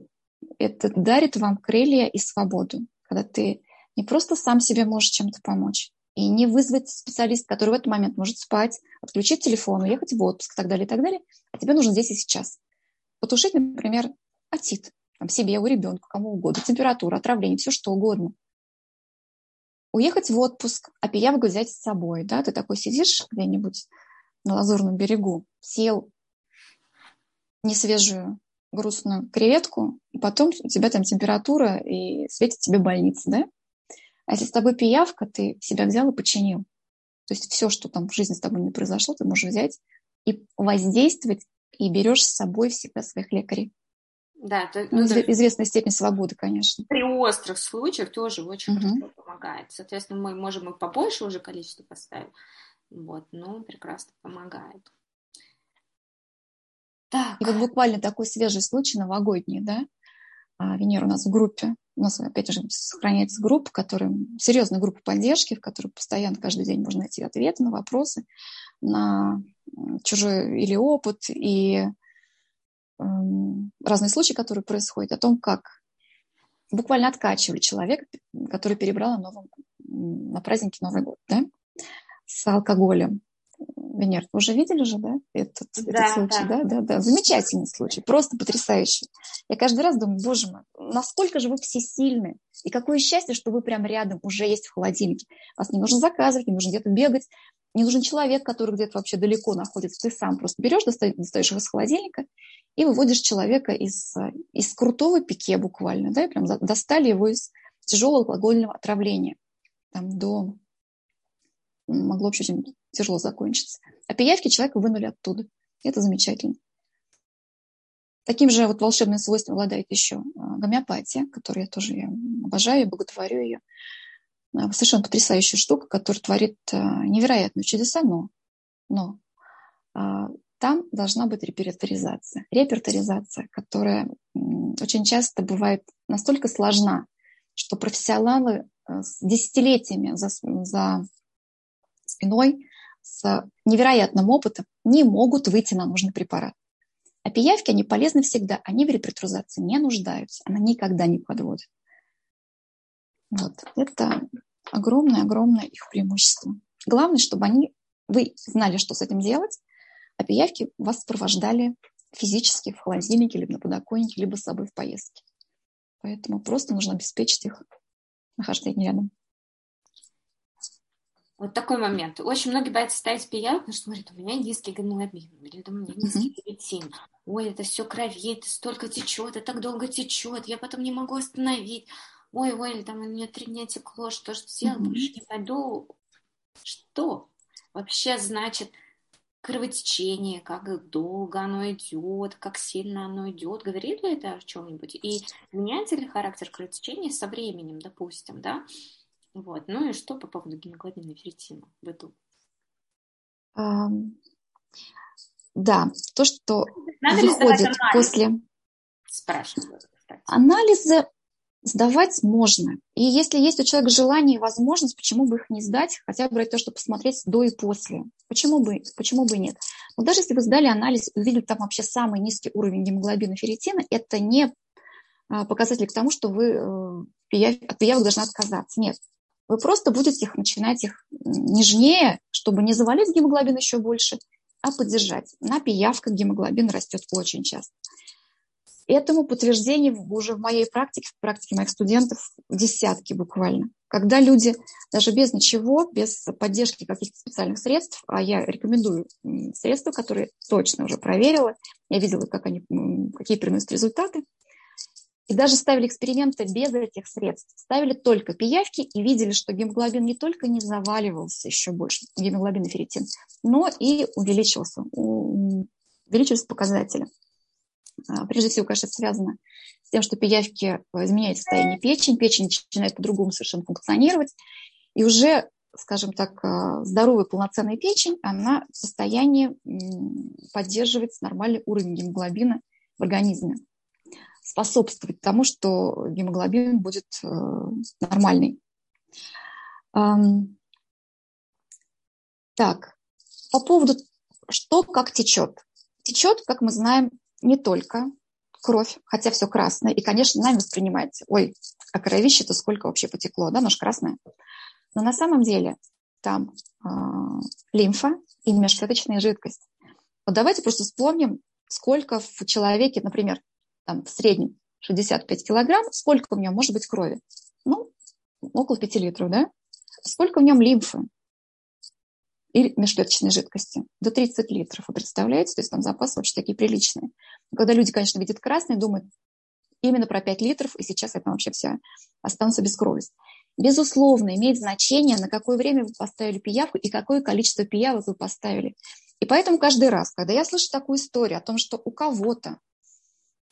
это дарит вам крылья и свободу, когда ты не просто сам себе можешь чем-то помочь, и не вызвать специалист, который в этот момент может спать, отключить телефон, уехать в отпуск и так далее, и так далее. А тебе нужно здесь и сейчас. Потушить, например, отит, там, себе, у ребенка, кому угодно, температура, отравление, все что угодно. Уехать в отпуск, а пиявку взять с собой, да, ты такой сидишь где-нибудь на Лазурном берегу, съел несвежую грустную креветку, и потом у тебя там температура и светит тебе больница, да? А если с тобой пиявка, ты себя взял и починил. То есть все, что там в жизни с тобой не произошло, ты можешь взять и воздействовать, и берешь с собой всегда своих лекарей. Да, то, ну, то, известная степень свободы, конечно. При острых случаях тоже очень угу. хорошо помогает. Соответственно, мы можем и побольше уже количество поставить, вот, но прекрасно помогает. Так. И вот буквально такой свежий случай новогодний, да? А, Венера у нас в группе у нас, опять же, сохраняется группа, которая, серьезная группа поддержки, в которой постоянно каждый день можно найти ответы на вопросы, на чужой или опыт, и э, разные случаи, которые происходят, о том, как буквально откачивать человека, который перебрал на, новом, на празднике Новый год, да, с алкоголем. Венер, вы уже видели же, да, этот, да, этот случай, да. да, да, да, замечательный случай, просто потрясающий. Я каждый раз думаю, боже мой, насколько же вы все сильны, и какое счастье, что вы прямо рядом уже есть в холодильнике. Вас не нужно заказывать, не нужно где-то бегать, не нужен человек, который где-то вообще далеко находится. Ты сам просто берешь, достаешь, достаешь его из холодильника и выводишь человека из, из крутого пике буквально, да, и прям достали его из тяжелого алкогольного отравления там, до могло вообще тяжело закончиться. А пиявки человека вынули оттуда. Это замечательно. Таким же вот волшебным свойством обладает еще а, гомеопатия, которую я тоже обожаю и боготворю ее. А, совершенно потрясающая штука, которая творит а, невероятные чудеса, но, но там должна быть репертуаризация. Репертуаризация, которая очень часто бывает настолько сложна, что профессионалы с десятилетиями за, за спиной с невероятным опытом не могут выйти на нужный препарат. А пиявки, они полезны всегда, они в репретрузации не нуждаются, она никогда не подводит. Вот. Это огромное-огромное их преимущество. Главное, чтобы они, вы знали, что с этим делать, а пиявки вас сопровождали физически в холодильнике, либо на подоконнике, либо с собой в поездке. Поэтому просто нужно обеспечить их нахождение рядом. Вот такой момент. Очень многие боятся ставить пиявок, потому что говорят, у меня низкий гемоглобин, или у меня низкий ферритин. Ой, это все кровит, столько течет, это так долго течет, я потом не могу остановить. Ой, ой, там у меня три дня текло, что же сделать, больше не пойду. Что вообще значит кровотечение, как долго оно идет, как сильно оно идет, говорит ли это о чем-нибудь? И меняется ли характер кровотечения со временем, допустим, да? Вот. Ну и что по поводу гемоглобина и ферритина в эту? Um, да, то, что Надо выходит после... Спрашиваю. Анализы Сдавать можно. И если есть у человека желание и возможность, почему бы их не сдать, хотя бы то, чтобы посмотреть до и после. Почему бы, почему бы нет? Но даже если вы сдали анализ и увидели там вообще самый низкий уровень гемоглобина ферритина, это не а, показатель к тому, что вы э, от пиявок должны отказаться. Нет. Вы просто будете их начинать их нежнее, чтобы не завалить гемоглобин еще больше, а поддержать. На пиявках гемоглобин растет очень часто. Этому подтверждение уже в моей практике, в практике моих студентов десятки буквально. Когда люди даже без ничего, без поддержки каких-то специальных средств, а я рекомендую средства, которые точно уже проверила, я видела, как они, какие приносят результаты, и даже ставили эксперименты без этих средств. Ставили только пиявки и видели, что гемоглобин не только не заваливался еще больше, гемоглобин и ферритин, но и увеличивался, увеличивались показатели. А, прежде всего, конечно, связано с тем, что пиявки э, изменяют состояние печени, печень начинает по-другому совершенно функционировать, и уже, скажем так, э, здоровая полноценная печень, она в состоянии поддерживать нормальный уровень гемоглобина в организме, способствовать тому, что гемоглобин будет э, нормальный. Так, по поводу, что как течет. Течет, как мы знаем, не только кровь, хотя все красное. И, конечно, нами воспринимается, ой, а кровище-то сколько вообще потекло, да, нож красное. Но на самом деле там э, лимфа и межклеточная жидкость. Вот давайте просто вспомним, сколько в человеке, например, там в среднем 65 килограмм, сколько в нем может быть крови? Ну, около 5 литров, да? Сколько в нем лимфы? или межклеточной жидкости до 30 литров. Вы представляете? То есть там запасы очень такие приличные. Когда люди, конечно, видят красный, думают именно про 5 литров, и сейчас это вообще все останутся без крови. Безусловно, имеет значение, на какое время вы поставили пиявку и какое количество пиявок вы поставили. И поэтому каждый раз, когда я слышу такую историю о том, что у кого-то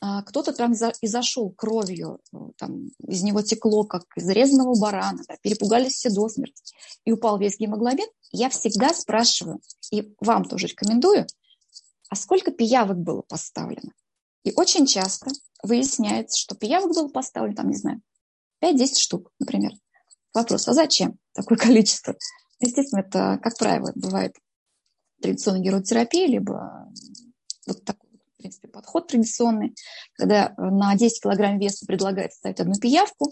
кто-то там и зашел кровью, э, там, из него текло, как из резаного барана, да, перепугались все до смерти, и упал весь гемоглобин, я всегда спрашиваю, и вам тоже рекомендую, а сколько пиявок было поставлено? И очень часто выясняется, что пиявок было поставлено, там, не знаю, 5-10 штук, например. Вопрос, а зачем такое <laughs> количество? Естественно, это, как правило, бывает традиционная геротерапия, либо вот такой принципе, подход традиционный, когда э, на 10 килограмм веса предлагается ставить одну пиявку.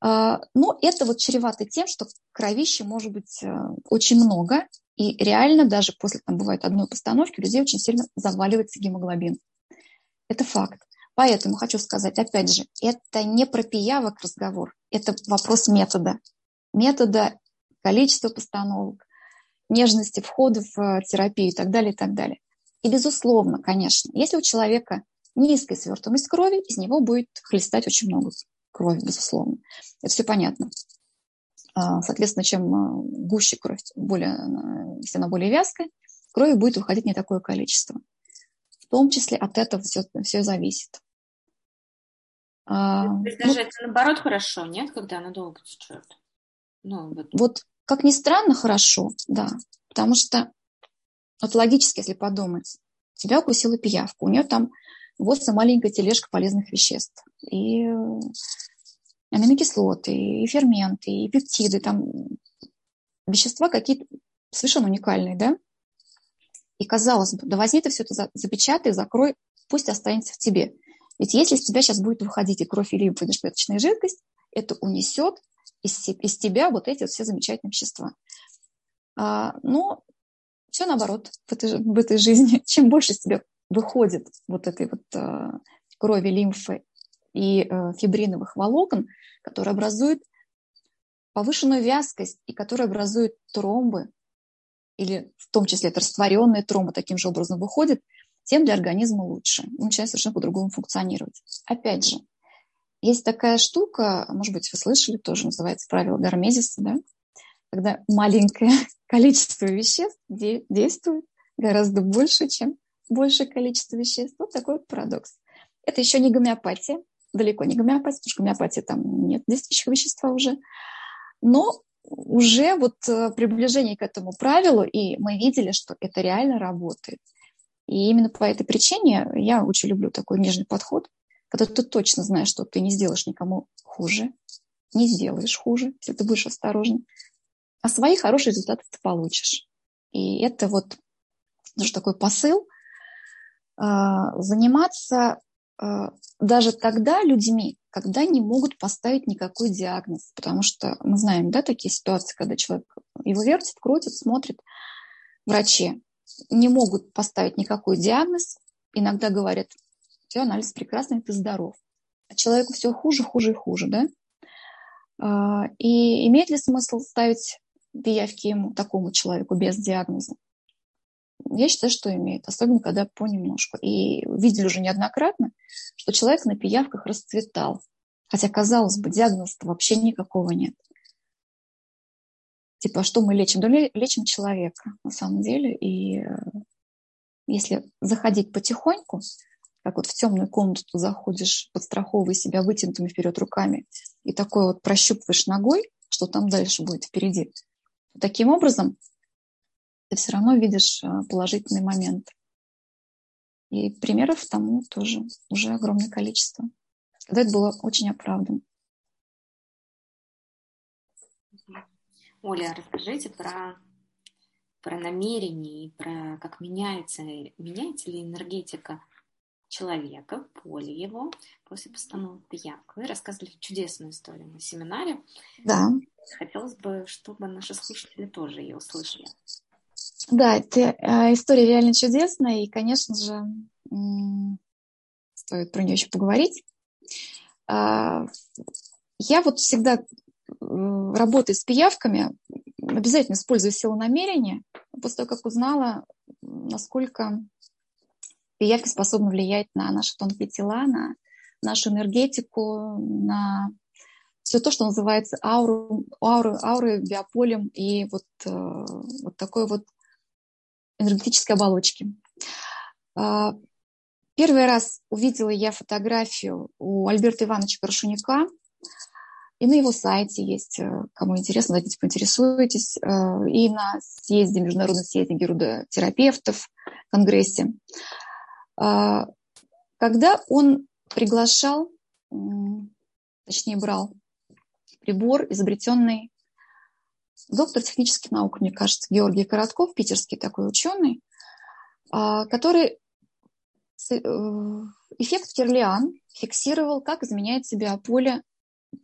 А, но это вот чревато тем, что кровища может быть э, очень много, и реально даже после, там бывает одной постановки, у людей очень сильно заваливается гемоглобин. Это факт. Поэтому хочу сказать, опять же, это не про пиявок разговор, это вопрос метода. Метода, количества постановок, нежности входа в э, терапию и так далее, и так далее. И, безусловно, конечно, если у человека низкая свертываемость крови, из него будет хлестать очень много крови, безусловно. Это все понятно. А, соответственно, чем а, гуще кровь, более, а, если она более вязкая, крови будет выходить не такое количество. В том числе от этого все, все зависит. То есть даже ну, это наоборот хорошо, нет, когда она долго течет? Ну, вот. вот как ни странно, хорошо, да. Потому что вот логически, если подумать, тебя укусила пиявка, у нее там вот маленькая тележка полезных веществ. И аминокислоты, и ферменты, и пептиды, там вещества какие-то совершенно уникальные, да? И казалось бы, да возьми ты все это, запечатай, закрой, пусть останется в тебе. Ведь если из тебя сейчас будет выходить и кровь, и межклеточная жидкость, это унесет из, из тебя вот эти вот все замечательные вещества. А, но все наоборот в этой, в этой жизни. <laughs> Чем больше из тебя выходит вот этой вот э, крови, лимфы и э, фибриновых волокон, которые образуют повышенную вязкость и которые образуют тромбы, или в том числе это растворенные тромбы таким же образом выходят, тем для организма лучше. Он начинает совершенно по-другому функционировать. Опять же, есть такая штука, может быть, вы слышали, тоже называется правило Гармезиса, да? Когда маленькое <laughs> количество веществ действует гораздо больше, чем большее количество веществ. Вот такой вот парадокс. Это еще не гомеопатия, далеко не гомеопатия, потому что гомеопатия там нет действующего вещества уже. Но уже вот э, приближение к этому правилу, и мы видели, что это реально работает. И именно по этой причине я очень люблю такой нежный подход, когда ты точно знаешь, что ты не сделаешь никому хуже, не сделаешь хуже, если ты будешь осторожен, а свои хорошие результаты ты получишь. И это вот тоже такой посыл а, заниматься а, даже тогда людьми, когда не могут поставить никакой диагноз. Потому что мы знаем, да, такие ситуации, когда человек его вертит, крутит, смотрит. Врачи не могут поставить никакой диагноз. Иногда говорят, все, анализ прекрасный, ты здоров. А человеку все хуже, хуже и хуже, да? А, и имеет ли смысл ставить пиявки ему, такому человеку без диагноза? Я считаю, что имеет, особенно когда понемножку. И видели уже неоднократно, что человек на пиявках расцветал. Хотя, казалось бы, диагноза вообще никакого нет. Типа, что мы лечим? Да лечим человека, на самом деле. И э, если заходить потихоньку, как вот в темную комнату заходишь, подстраховывая себя вытянутыми вперед руками, и такой вот прощупываешь ногой, что там дальше будет впереди. Таким образом, ты все равно видишь э, положительный момент. И примеров тому тоже уже огромное количество. Когда это было очень оправдано. Оля, расскажите про, про намерение и про как меняется, меняется ли энергетика человека, поле его после постановки пиявки. Вы рассказывали чудесную историю на семинаре. Да. Хотелось бы, чтобы наши слушатели тоже ее услышали. Да, это э, история реально чудесная, и, конечно же, стоит про нее еще поговорить. Э, я вот всегда работаю с пиявками, обязательно использую силу намерения, после того, как узнала, насколько пиявки способны влиять на наши тонкие тела, на нашу энергетику, на все то, что называется ауру, ауры, ауры биополем и вот, э, вот такой вот энергетической оболочки. А, первый раз увидела я фотографию у Альберта Ивановича Крашуника, и на его сайте есть, э, кому интересно, давайте поинтересуетесь, э, и на съезде, Международном съезде герудотерапевтов, конгрессе. А, когда он приглашал, точнее брал прибор, изобретенный доктор технических наук, мне кажется, Георгий Коротков, питерский такой ученый, а, который э, эффект Кирлиан фиксировал, как изменяется биополе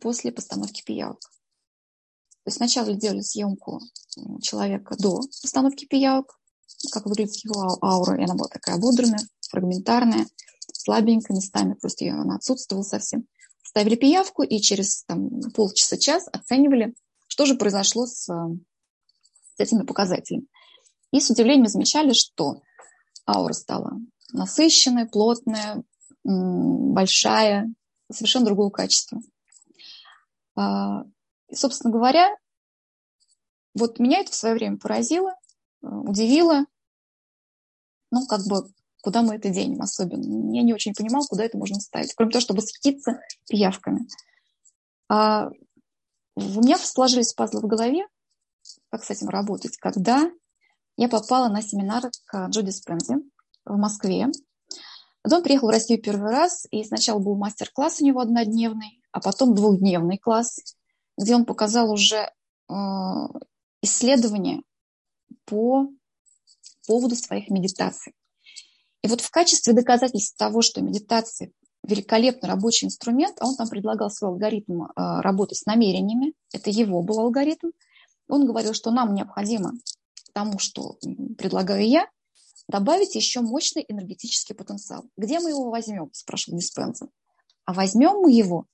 после постановки пиявок. То есть сначала делали съемку человека до постановки пиявок, как выглядит его аура, и она была такая ободранная, фрагментарная, слабенькая местами, просто ее она отсутствовала совсем. Ставили пиявку и через там, полчаса-час оценивали, что же произошло с, с этими показателями. И с удивлением замечали, что аура стала насыщенная, плотная, большая, совершенно другого качества. А, и, собственно говоря, вот меня это в свое время поразило, удивило. Ну, как бы куда мы это денем особенно. Я не очень понимал, куда это можно ставить, кроме того, чтобы светиться пиявками. А у меня сложились пазлы в голове, как с этим работать, когда я попала на семинар к Джоди Спензи в Москве. Он приехал в Россию первый раз, и сначала был мастер-класс у него однодневный, а потом двухдневный класс, где он показал уже э, исследования по поводу своих медитаций. И вот в качестве доказательства того, что медитация великолепный рабочий инструмент, а он там предлагал свой алгоритм э, работы с намерениями, это его был алгоритм. Он говорил, что нам необходимо тому, что предлагаю я, добавить еще мощный энергетический потенциал. Где мы его возьмем, спрашивал Диспенза. А возьмем мы его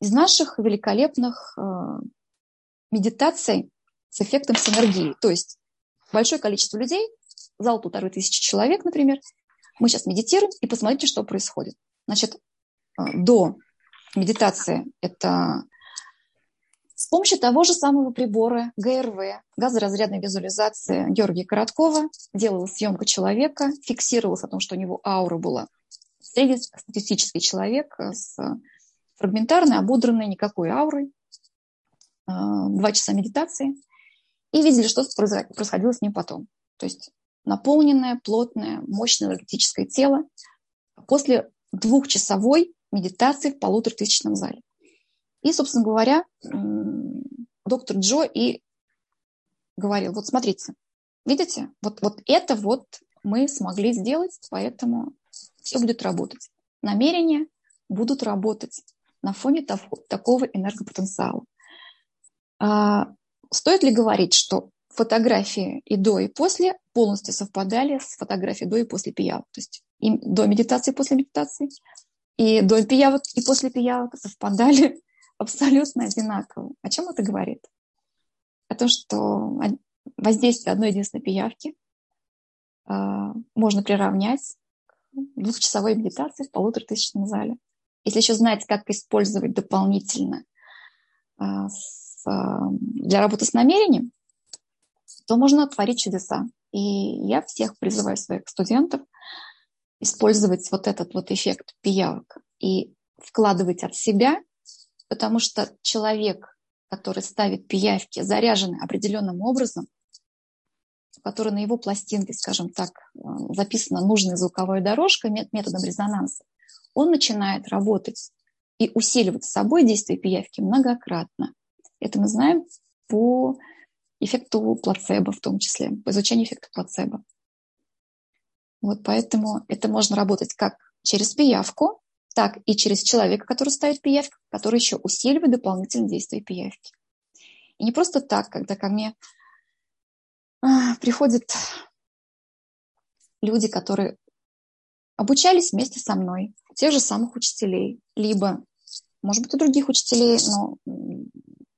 из наших великолепных э, медитаций с эффектом синергии. То есть большое количество людей, зал полторы тысячи человек, например, мы сейчас медитируем и посмотрите, что происходит. Значит, э, до медитации это С помощью того же самого прибора ГРВ, газоразрядной визуализации Георгия Короткова, делала съемка человека, фиксировалось о том, что у него аура была. Среднестатистический человек с фрагментарной, ободранной, никакой аурой. А, два часа медитации. И видели, что происходило с ним потом. То есть наполненное, плотное, мощное энергетическое тело после двухчасовой медитации в полуторатысячном зале. И, собственно говоря, доктор Джо и говорил, вот смотрите, видите, вот, вот это вот мы смогли сделать, поэтому все будет работать. Намерения будут работать на фоне того, такого энергопотенциала. А, стоит ли говорить, что фотографии и до, и после полностью совпадали с фотографией до и после пиявок? То есть и до медитации, и после медитации, и до пиявок, и после пиявок совпадали <laughs> абсолютно одинаково. О чем это говорит? О том, что воздействие одной единственной пиявки э, можно приравнять к двухчасовой медитации в полуторатысячном зале. Если еще знать, как использовать дополнительно э, с, э, для работы с намерением, то можно творить чудеса. И я всех призываю своих студентов использовать вот этот вот эффект пиявок и вкладывать от себя потому что человек, который ставит пиявки, заряженный определенным образом, который на его пластинке, скажем так, э, записана нужная звуковая дорожка методом резонанса, он начинает работать и усиливать собой действие пиявки многократно. Это мы знаем по эффекту плацебо в том числе, по изучению эффекта плацебо. Вот поэтому это можно работать как через пиявку, так и через человека, который ставит пиявку, который еще усиливает дополнительные действия пиявки. И не просто так, когда ко мне а, приходят люди, которые обучались вместе со мной, тех же самых учителей, либо, может быть, у других учителей, но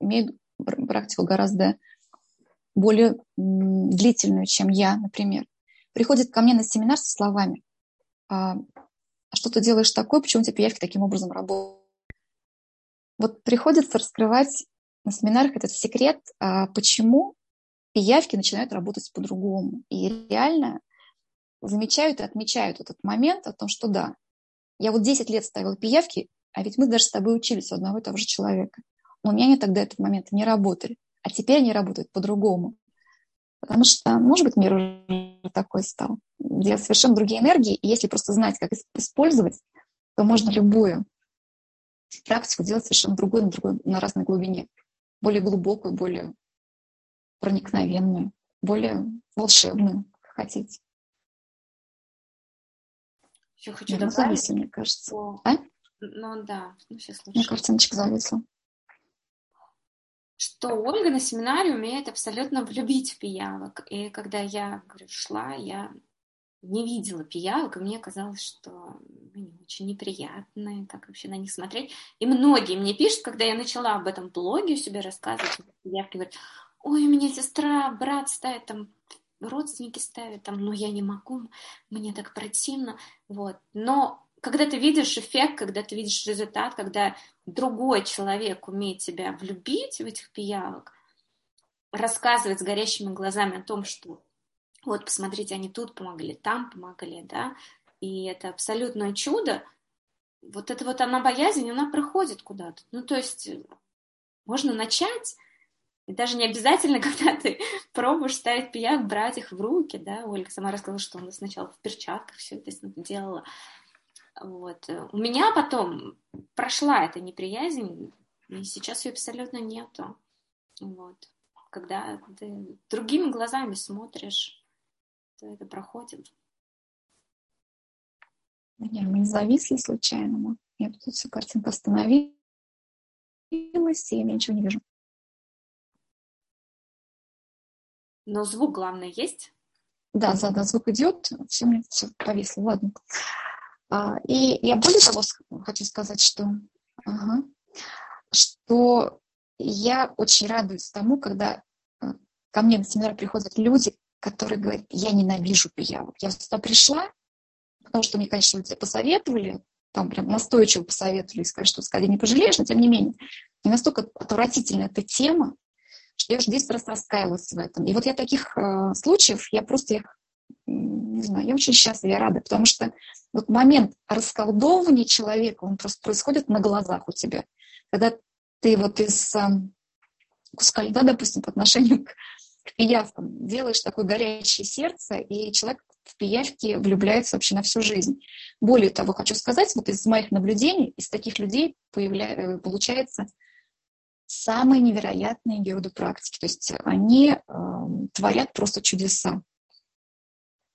имеют практику гораздо более длительную, чем я, например, приходят ко мне на семинар со словами «А, а что ты делаешь такое, почему у тебя пиявки таким образом работают. Вот приходится раскрывать на семинарах этот секрет, а почему пиявки начинают работать по-другому. И реально замечают и отмечают этот момент о том, что да, я вот 10 лет ставила пиявки, а ведь мы даже с тобой учились у одного и того же человека. Но у меня они тогда этот момент не работали. А теперь они работают по-другому. Потому что, может быть, мир уже такой стал, где совершенно другие энергии, и если просто знать, как использовать, то можно любую практику делать совершенно другой, на, другой, на разной глубине, более глубокую, более проникновенную, более волшебную, как хотите. Еще хочу добавить. Зависли, мне кажется. О, а? Ну да, ну сейчас лучше. Мне картиночка зависла что Ольга на семинаре умеет абсолютно влюбить в пиявок. И когда я, говорю, шла, я не видела пиявок, и мне казалось, что они очень неприятные, как вообще на них смотреть. И многие мне пишут, когда я начала об этом блоге у себя рассказывать, пиявки говорят, ой, у меня сестра, брат ставит там, родственники ставят там, но я не могу, мне так противно, вот. Но когда ты видишь эффект, когда ты видишь результат, когда другой человек умеет тебя влюбить в этих пиявок, рассказывать с горящими глазами о том, что вот, посмотрите, они тут помогли, там помогли, да, и это абсолютное чудо, вот это вот она боязнь, она проходит куда-то. Ну, то есть можно начать, и даже не обязательно, <laughs> когда ты пробуешь ставить пиявок, брать их в руки, да, Ольга сама рассказала, что она сначала в перчатках все это делала, вот. У меня потом прошла эта неприязнь, и сейчас ее абсолютно нету. Вот. Когда ты другими глазами смотришь, то это проходит. Не, мы не зависли случайно. Я тут всю картинку остановилась, и я ничего не вижу. Но звук, главное, есть? Да, да, да, звук идет, все мне все повисло. Ладно. А, и я более того хочу сказать, что, ага, что я очень радуюсь тому, когда э, ко мне на семинар приходят люди, которые говорят, я ненавижу пиявок. Я сюда пришла, потому что мне, конечно, люди посоветовали, там прям настойчиво посоветовали, сказать, что сказали, не пожалеешь, но тем не менее. и настолько отвратительна эта тема, что я уже 10 раз раскаивалась в этом. И вот я таких э, случаев, я просто их, не знаю, я очень счастлива, я рада, потому что вот момент расколдовывания человека, он просто происходит на глазах у тебя. Когда ты вот из э, куска льда, допустим, по отношению к, к пиявкам, делаешь такое горячее сердце, и человек в пиявки влюбляется вообще на всю жизнь. Более того, хочу сказать, вот из моих наблюдений, из таких людей появля... Э, получается самые невероятные геодопрактики. То есть они э, творят просто чудеса.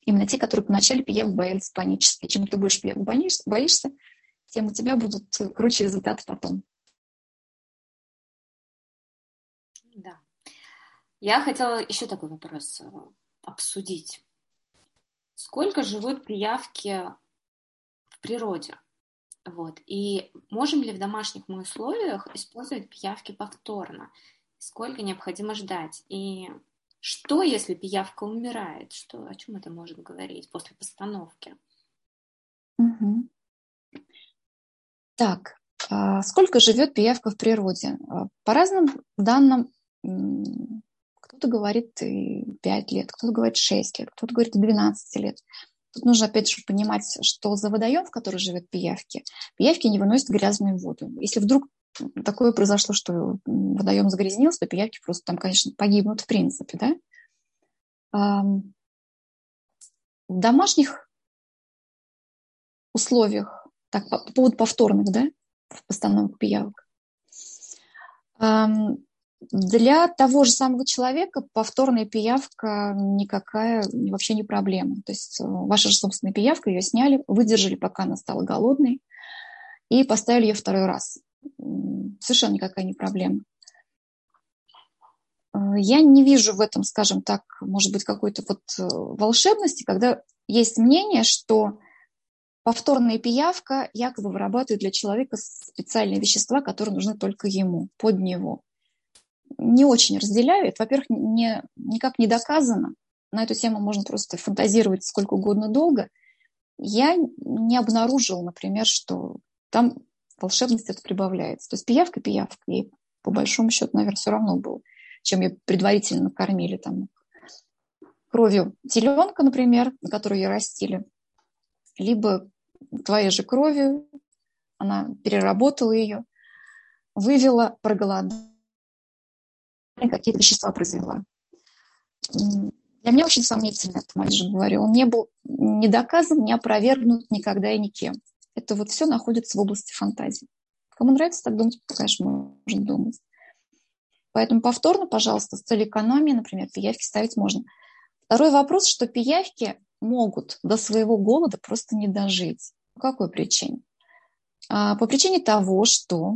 Именно те, которые вначале пиявок боялись панически. Чем ты больше пиявок боишься, тем у тебя будут круче результаты потом. Да. Я хотела еще такой вопрос э, обсудить. Сколько живут пиявки в природе? Вот. И можем ли в домашних условиях использовать пиявки повторно? Сколько необходимо ждать? И что, если пиявка умирает? Что, о чем это может говорить после постановки? Угу. Так, а сколько живет пиявка в природе? А, по разным данным, кто-то говорит 5 лет, кто-то говорит 6 лет, кто-то говорит 12 лет. Тут нужно, опять же, понимать, что за водоем, в который живет пиявки, пиявки не выносят грязную воду. Если вдруг такое произошло, что водоем загрязнился, пиявки просто там, конечно, погибнут в принципе, да. В домашних условиях, так, по поводу повторных, да, постановок пиявок, для того же самого человека повторная пиявка никакая вообще не проблема. То есть э, ваша же собственная пиявка, ее сняли, выдержали, пока она стала голодной, и поставили ее второй раз. Совершенно никакая не проблема. Э, я не вижу в этом, скажем так, может быть, какой-то вот э, волшебности, когда есть мнение, что повторная пиявка якобы вырабатывает для человека специальные вещества, которые нужны только ему, под него не очень разделяю. Это, во-первых, не, никак не доказано. На эту тему можно просто фантазировать сколько угодно долго. Я не обнаружила, например, что там волшебность это прибавляется. То есть пиявка пиявка, ей по большому счету, наверное, все равно было, чем ее предварительно кормили там кровью теленка, например, на которую ее растили, либо твоей же кровью, она переработала ее, вывела, проголодала, какие-то вещества произвела. Для меня очень сомнительно это, мать же говорю. Он не был не доказан, не опровергнут никогда и никем. Это вот все находится в области фантазии. Кому нравится так думать, конечно, можно думать. Поэтому повторно, пожалуйста, с целью экономии, например, пиявки ставить можно. Второй вопрос, что пиявки могут до своего голода просто не дожить. По какой причине? А, по причине того, что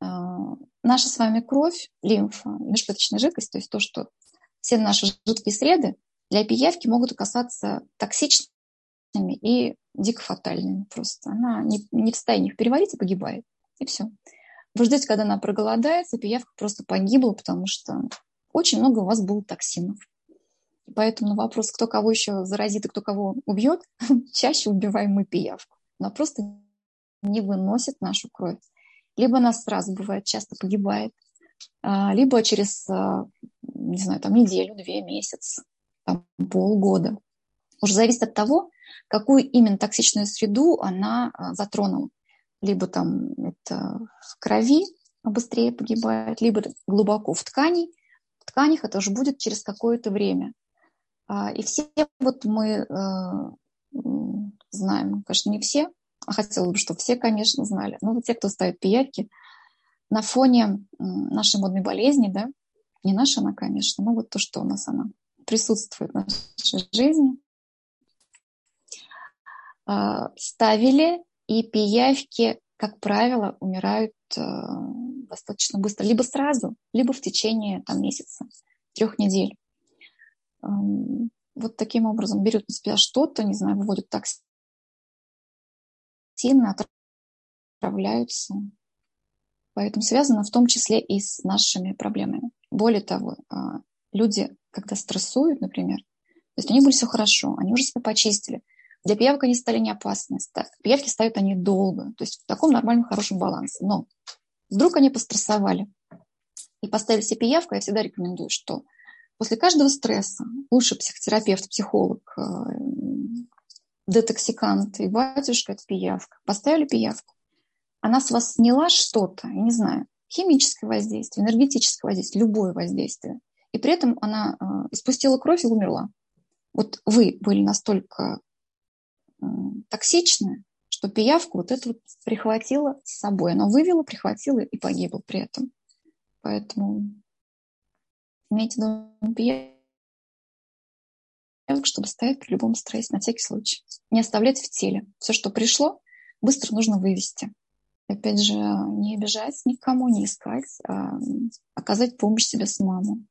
а, наша с вами кровь, лимфа, межклеточная жидкость, то есть то, что все наши жидкие среды для пиявки могут оказаться токсичными и дико фатальными просто. Она не, не в состоянии их переварить и погибает. И все. Вы ждете, когда она проголодается, пиявка просто погибла, потому что очень много у вас было токсинов. Поэтому на вопрос, кто кого еще заразит и кто кого убьет, <laughs> чаще убиваем мы пиявку. Она просто не выносит нашу кровь либо она сразу бывает часто погибает, а, либо через, а, не знаю, там неделю, две, месяц, там, полгода. Уже зависит от того, какую именно токсичную среду она а, затронула. Либо там это в крови быстрее погибает, либо глубоко в ткани. В тканях это уже будет через какое-то время. И все вот мы знаем, конечно, не все, а хотела бы, чтобы все, конечно, знали. Но вот те, кто ставит пиявки, на фоне нашей модной болезни, да, не наша она, конечно, но вот то, что у нас она присутствует в нашей жизни, а, ставили, и пиявки, как правило, умирают а, достаточно быстро, либо сразу, либо в течение там, месяца, трех недель. Вот таким образом берут на себя что-то, не знаю, выводят токсин, активно отправляются. Поэтому связано в том числе и с нашими проблемами. Более того, а, люди, когда стрессуют, например, то есть у них было все хорошо, они уже себя почистили. Для пиявок они стали не опасны. Пиявки ставят они долго, то есть в таком нормальном, хорошем балансе. Но Вдруг они пострессовали и поставили себе пиявку, я всегда рекомендую, что после каждого стресса лучше психотерапевт, психолог, э, детоксикант и батюшка – это пиявка. Поставили пиявку. Она с вас сняла что-то, я не знаю, химическое воздействие, энергетическое воздействие, любое воздействие. И при этом она э, испустила кровь и умерла. Вот вы были настолько токсичны, что пиявку вот это вот прихватила с собой. Она вывела, прихватила и погибла при этом. Поэтому имейте виду пиявку, чтобы стоять при любом стрессе, на всякий случай. Не оставлять в теле. Все, что пришло, быстро нужно вывести. опять же, не обижать никому, не искать, а оказать помощь себе самому.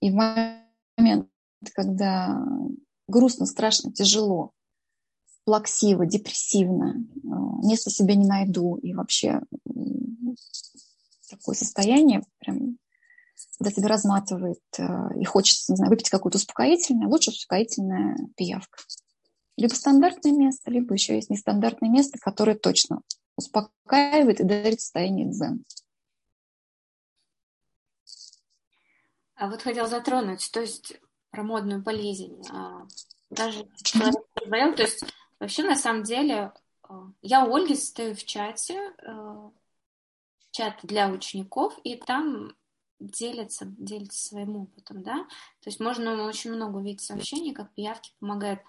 И в момент, когда грустно, страшно, тяжело, плаксиво, депрессивно, э, места себе не найду и вообще такое состояние, прям, когда тебя разматывает э, и хочется, не знаю, выпить какое-то успокоительное, лучше успокоительная пиявка. Либо стандартное место, либо еще есть нестандартное место, которое точно успокаивает и дарит состояние дзен. А вот хотел затронуть, то есть про модную болезнь. А, даже человек заболел, то есть вообще на самом деле а, я у Ольги стою в чате, а, чат для учеников, и там делятся, делятся своим опытом, да, то есть можно очень много увидеть сообщений, как пиявки помогают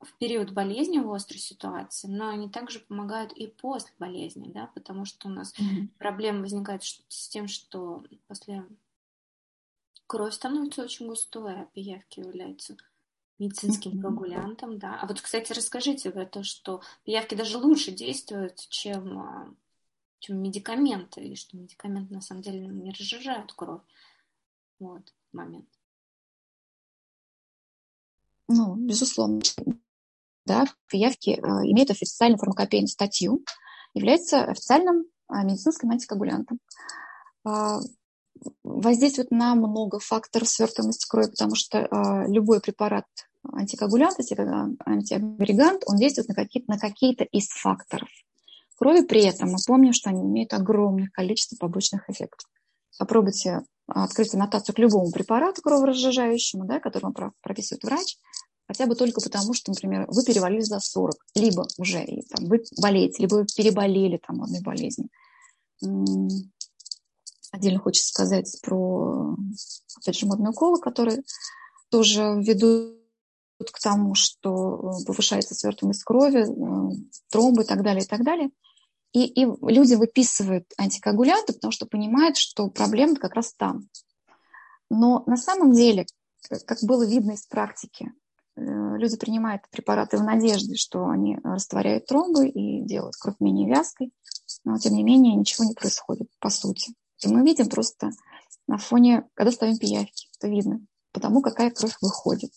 в период болезни, в острой ситуации, но они также помогают и после болезни, да, потому что у нас mm-hmm. проблемы возникают с тем, что после кровь становится очень густой, а пиявки являются медицинским коагулянтом, да. А вот, кстати, расскажите вы то, что пиявки даже лучше действуют, чем, а, чем медикаменты, и что медикаменты на самом деле не разжижают кровь. Вот момент. Ну, безусловно. Да, пиявки э, имеют официальную фармакопейную статью, являются официальным э, медицинским антикоагулянтом. Воздействует на много факторов свертываемости крови, потому что э, любой препарат антикоагулянт, антиагрегант, он действует на какие-то, на какие-то из факторов крови. При этом мы помним, что они имеют огромное количество побочных эффектов. Попробуйте открыть аннотацию к любому препарату кроворазжижающему, да, который вам прописывает врач, хотя бы только потому, что, например, вы перевалили за 40, либо уже там, вы болеете, либо вы переболели там, одной болезнью Отдельно хочется сказать про, опять же, модные уколы, которые тоже ведут к тому, что э, повышается свертываемость крови, э, тромбы и так далее, и так далее. И, и люди выписывают антикоагулянты, потому что понимают, что проблема как раз там. Но на самом деле, как было видно из практики, э, люди принимают препараты в надежде, что они растворяют тромбы и делают кровь менее вязкой, но тем не менее ничего не происходит по сути. И мы видим просто на фоне, когда ставим пиявки, это видно, потому какая кровь выходит.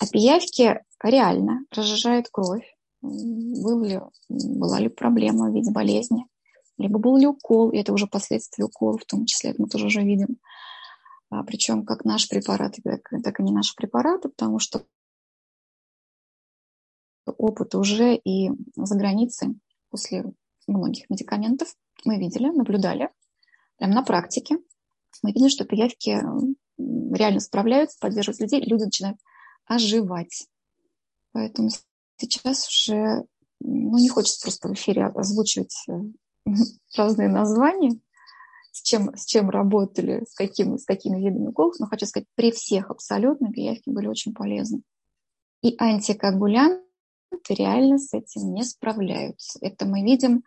А пиявки реально разжижают кровь. Был ли, была ли проблема в виде болезни, либо был ли укол, и это уже последствия укола, в том числе, это мы тоже уже видим. А, причем как наш препарат, так, так и не наши препараты, потому что опыт уже и за границей после многих медикаментов мы видели, наблюдали, прямо на практике. Мы видим, что пиявки реально справляются, поддерживают людей, люди начинают оживать. Поэтому сейчас уже ну, не хочется просто в эфире озвучивать э, <laughs> разные названия, с чем, с чем работали, с, каким, с какими видами уколов, но хочу сказать, при всех абсолютно пиявки были очень полезны. И антикоагулянты реально с этим не справляются. Это мы видим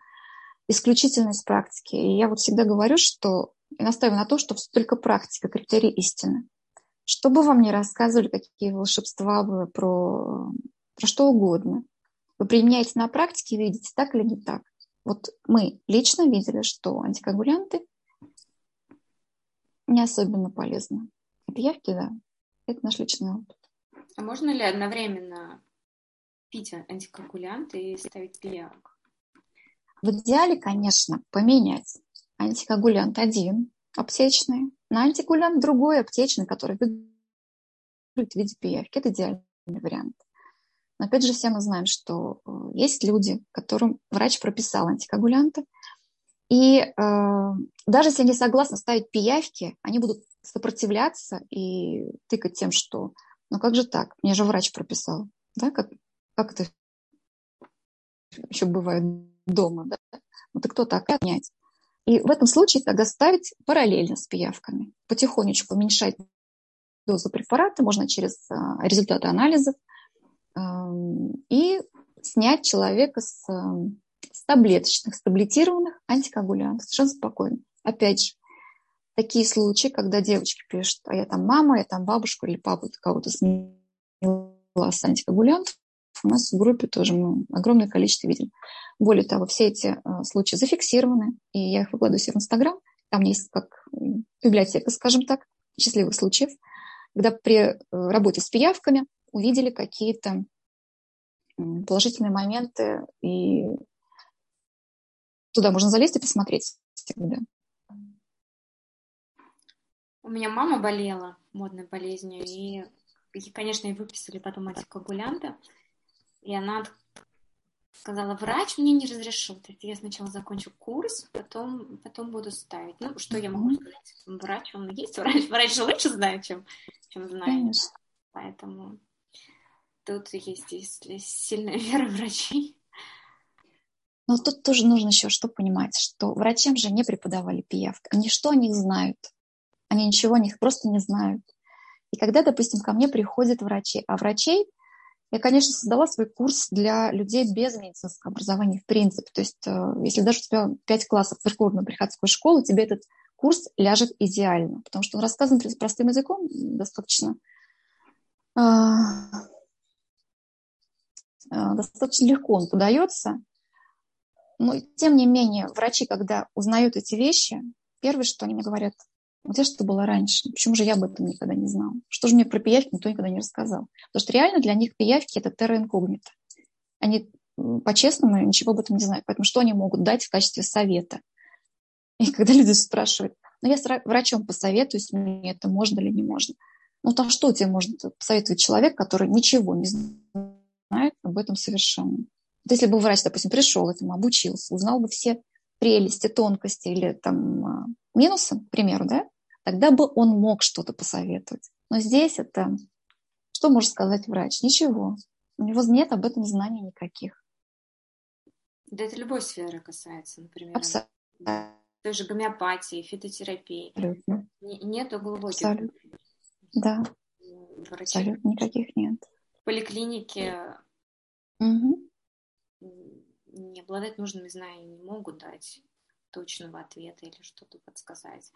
исключительно из практики. И я вот всегда говорю, что и настаиваю на том, что только практика – критерий истины. Что бы вам ни рассказывали, какие волшебства вы про, про что угодно, вы применяете на практике видите, так или не так. Вот мы лично видели, что антикоагулянты не особенно полезны. Пиявки, да, это наш личный опыт. А можно ли одновременно пить антикоагулянты и ставить пиявок? В идеале, конечно, поменять антикоагулянт один аптечный на антикоагулянт другой аптечный, который в виде пиявки. Это идеальный вариант. Но опять же, все мы знаем, что э, есть люди, которым врач прописал антикоагулянты, И э, даже если они согласны ставить пиявки, они будут сопротивляться и тыкать тем, что ну как же так? Мне же врач прописал. Да? Как, как это еще бывает дома? Да? Ну кто так отнять? И в этом случае тогда ставить параллельно с пиявками. Потихонечку уменьшать дозу препарата можно через а, результаты анализов и снять человека с, с таблеточных, с таблетированных антикоагулянтов совершенно спокойно. Опять же, такие случаи, когда девочки пишут, а я там мама, я там бабушка или папа кого-то сняла с антикоагулянтов, у нас в группе тоже мы огромное количество видели. Более того, все эти э, случаи зафиксированы, и я их выкладываю себе в Инстаграм. Там есть как библиотека, скажем так, счастливых случаев, когда при э, работе с пиявками увидели какие-то положительные моменты, и туда можно залезть и посмотреть всегда. У меня мама болела модной болезнью, и, и конечно, ей выписали потом антикоагулянты. И она сказала, врач мне не разрешил. Я сначала закончу курс, потом, потом буду ставить. Ну, что я могу сказать? Врач, он есть врач. Врач же лучше знает, чем, чем знает. Конечно. Поэтому тут есть, если сильная вера врачей. Но тут тоже нужно еще что понимать, что врачам же не преподавали пиявки. Они что о них знают? Они ничего о них просто не знают. И когда, допустим, ко мне приходят врачи, а врачей я, конечно, создала свой курс для людей без медицинского образования в принципе. То есть, э, если даже у тебя 5 классов церковной приходской школы, тебе этот курс ляжет идеально, потому что он рассказан простым языком достаточно а, а, достаточно легко он подается. Но, тем не менее, врачи, когда узнают эти вещи, первое, что они мне говорят, где же это было раньше? Почему же я об этом никогда не знал? Что же мне про пиявки никто никогда не рассказал? Потому что реально для них пиявки – это терра инкогнита. Они по-честному ничего об этом не знают. Поэтому что они могут дать в качестве совета? И когда люди спрашивают, ну я с врачом посоветуюсь, мне это можно или не можно. Ну там что тебе может посоветовать человек, который ничего не знает об этом совершенно? Вот если бы врач, допустим, пришел этому, обучился, узнал бы все прелести, тонкости или там а, минусы, к примеру, да, тогда бы он мог что-то посоветовать. Но здесь это, что может сказать врач? Ничего. У него нет об этом знаний никаких. Да это любой сферы касается, например. Абсолютно. Той же гомеопатии, фитотерапии. Абсолютно. Нету глубоких. Абсолютно. Да. Врачей. Абсолютно никаких нет. В поликлинике угу. не обладать нужными знаниями не могут дать точного ответа или что-то подсказать.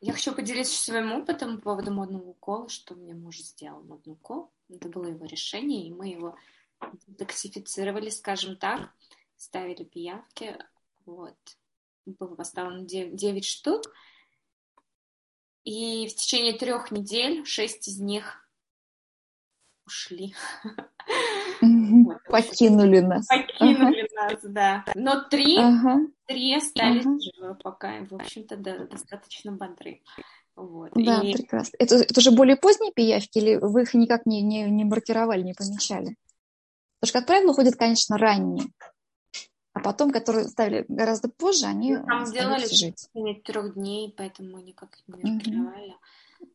Я хочу поделиться своим опытом по поводу модного укола, что мне муж сделал модный укол. Это было его решение, и мы его детоксифицировали, скажем так, ставили пиявки. Вот. Было поставлено 9, 9 штук. И в течение трех недель шесть из них ушли. <laughs> Покинули нас. Покинули нас, да. Но три, три остались живы пока. В общем-то, да, достаточно бодры. Вот. Да, и... прекрасно. Это, это уже более поздние пиявки или вы их никак не, не, не маркировали, не помечали? Потому что, как правило, уходят, конечно, ранние. А потом, которые ставили гораздо позже, они ну, Там делали жить. трех дней, поэтому мы никак не маркировали.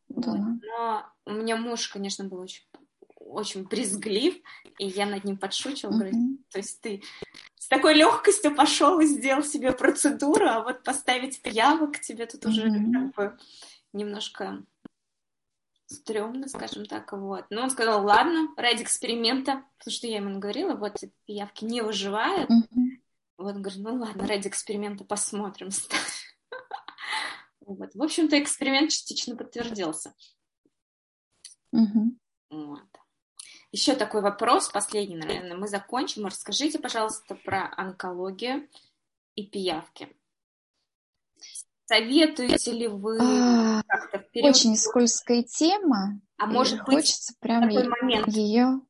Угу. Вот. Да. Но у меня муж, конечно, был очень очень брезглив, и я над ним подшучивала, говорю, то есть ты с такой легкостью пошел и сделал себе процедуру, а вот поставить пиявок тебе тут уже как бы немножко стрёмно, скажем так, вот. Но он сказал, ладно, ради эксперимента, потому что я ему говорила, вот пиявки не выживают. Вот, он говорит, ну ладно, ради эксперимента посмотрим. <laughs> вот. В общем-то, эксперимент частично подтвердился. Вот. Еще такой вопрос, последний, наверное, мы закончим. Расскажите, пожалуйста, про онкологию и пиявки. Советуете ли вы а, Очень скользкая тема. А может быть, хочется прям такой момент. ее...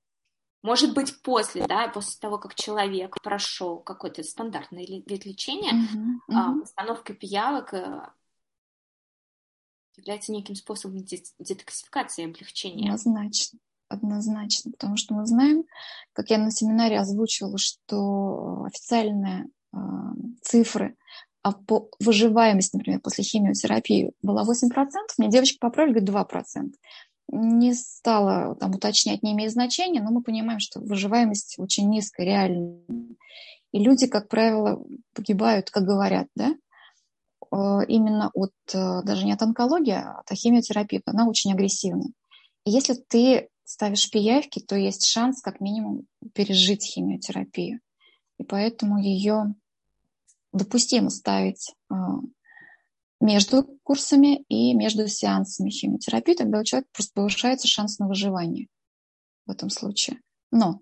Может быть, после, да, после того, как человек прошел какой-то стандартный вид лечения, uh-huh, uh-huh. установка пиявок э, является неким способом детоксификации и облегчения. Однозначно однозначно, потому что мы знаем, как я на семинаре озвучивала, что официальная цифры, а по выживаемости, например, после химиотерапии была 8%, мне девочки поправили, говорит, 2%. Не стала там уточнять, не имеет значения, но мы понимаем, что выживаемость очень низкая, реально. И люди, как правило, погибают, как говорят, да, э, именно от, э, даже не от онкологии, а от химиотерапии, она очень агрессивная. И если ты ставишь пиявки, то есть шанс как минимум пережить химиотерапию. И поэтому ее допустимо ставить а, между курсами и между сеансами химиотерапии, тогда у человека просто повышается шанс на выживание в этом случае. Но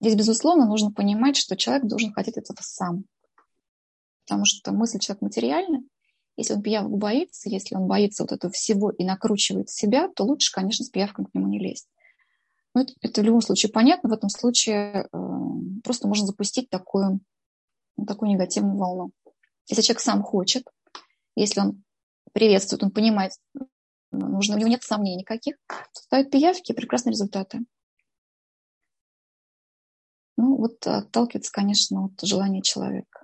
здесь, безусловно, нужно понимать, что человек должен хотеть этого сам. Потому что мысль человек материальна. Если он пиявок боится, если он боится вот этого всего и накручивает себя, то лучше, конечно, с пиявком к нему не лезть. Но это, это в любом случае понятно. В этом случае э, просто можно запустить такую такую негативную волну. Если человек сам хочет, если он приветствует, он понимает, нужно, у него нет сомнений никаких, то ставит пиявки, прекрасные результаты. Ну, вот отталкивается, конечно, от желания человека.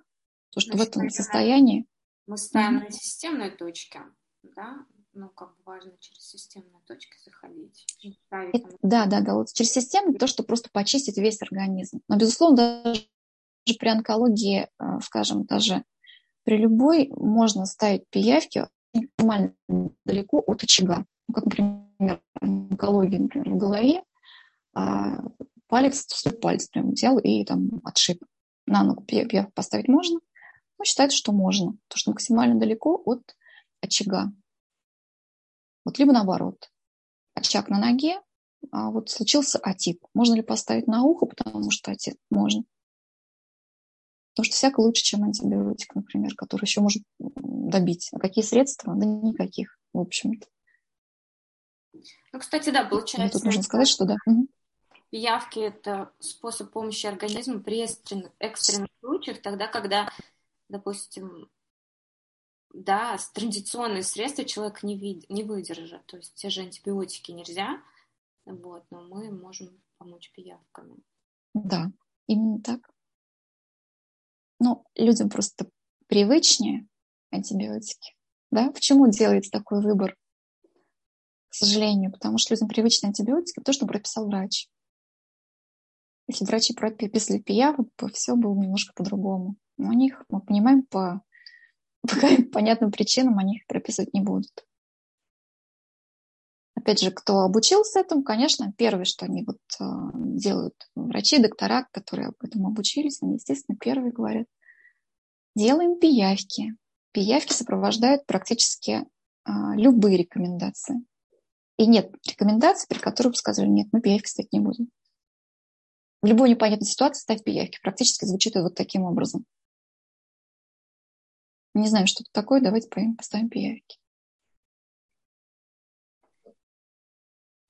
То, что Значит, в этом состоянии... Мы ставим на системной точке, да, ну, как бы важно через системные точки заходить. Это, да, да, да, вот через систему то, что просто почистить весь организм. Но, безусловно, даже при онкологии, э, скажем, даже при любой можно ставить пиявки максимально далеко от очага. Ну, как, например, онкология, например, в голове, а палец, свой палец прям взял и там отшиб. На ногу пиявку поставить можно, но считается, что можно, потому что максимально далеко от очага. Вот либо наоборот. Очаг на ноге, а вот случился отит. Можно ли поставить на ухо, потому что отит? Можно. Потому что всяко лучше, чем антибиотик, например, который еще может добить. А какие средства? Да никаких, в общем-то. Ну, кстати, да, получается... Тут нужно сказать, что да. Пиявки – это способ помощи организму при экстренных случаях, тогда, когда, допустим, да, традиционные средства человек не, вид, не выдержит. То есть те же антибиотики нельзя, вот, но мы можем помочь пиявками. Да, именно так ну, людям просто привычнее антибиотики. Да? Почему делается такой выбор? К сожалению, потому что людям привычны антибиотики, то, что прописал врач. Если врачи прописали пияву, то все было немножко по-другому. Но у них, мы понимаем, по, по понятным причинам они их прописывать не будут. Опять же, кто обучился этому, конечно, первое, что они вот э, делают врачи, доктора, которые этому обучились, они, естественно, первые говорят, делаем пиявки. Пиявки сопровождают практически э, любые рекомендации. И нет рекомендаций, при которых бы сказали, нет, мы пиявки ставить не будем. В любой непонятной ситуации ставь пиявки. Практически звучит вот таким образом. Не знаю, что это такое, давайте поставим пиявки.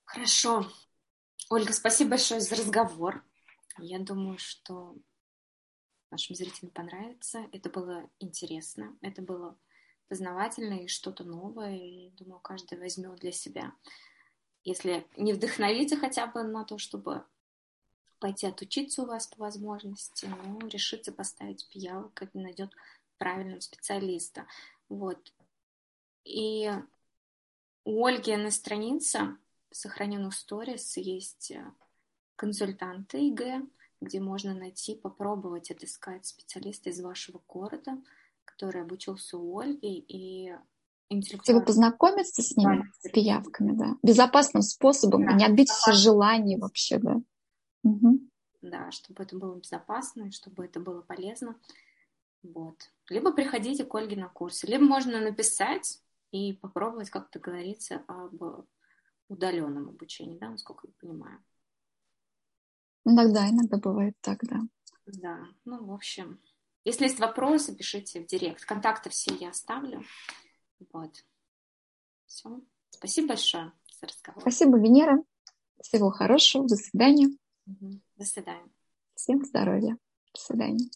Хорошо. Ольга, спасибо большое за разговор. Я думаю, что нашим зрителям понравится. Это было интересно, это было познавательно и что-то новое. И думаю, каждый возьмет для себя. Если не вдохновиться хотя бы на то, чтобы пойти отучиться у вас по возможности, но решиться поставить пиявок и найдет правильного специалиста. Вот. И у Ольги на странице сохраненных сторис есть э, консультанты ИГ, где можно найти, попробовать отыскать специалиста из вашего города, который обучился у Ольги и интеллектуально... познакомиться с ними, да, с пиявками, да, безопасным способом, да, не отбить все желания вообще, да. Угу. Да, чтобы это было безопасно, чтобы это было полезно. Вот. Либо приходите к Ольге на курсы, либо можно написать и попробовать как-то договориться об удаленном обучении, да, насколько я понимаю. Иногда, иногда бывает так, да. Да, ну, в общем, если есть вопросы, пишите в директ. Контакты все я оставлю. Вот. Все. Спасибо большое за разговор. Спасибо, Венера. Всего хорошего. До свидания. До свидания. Всем здоровья. До свидания.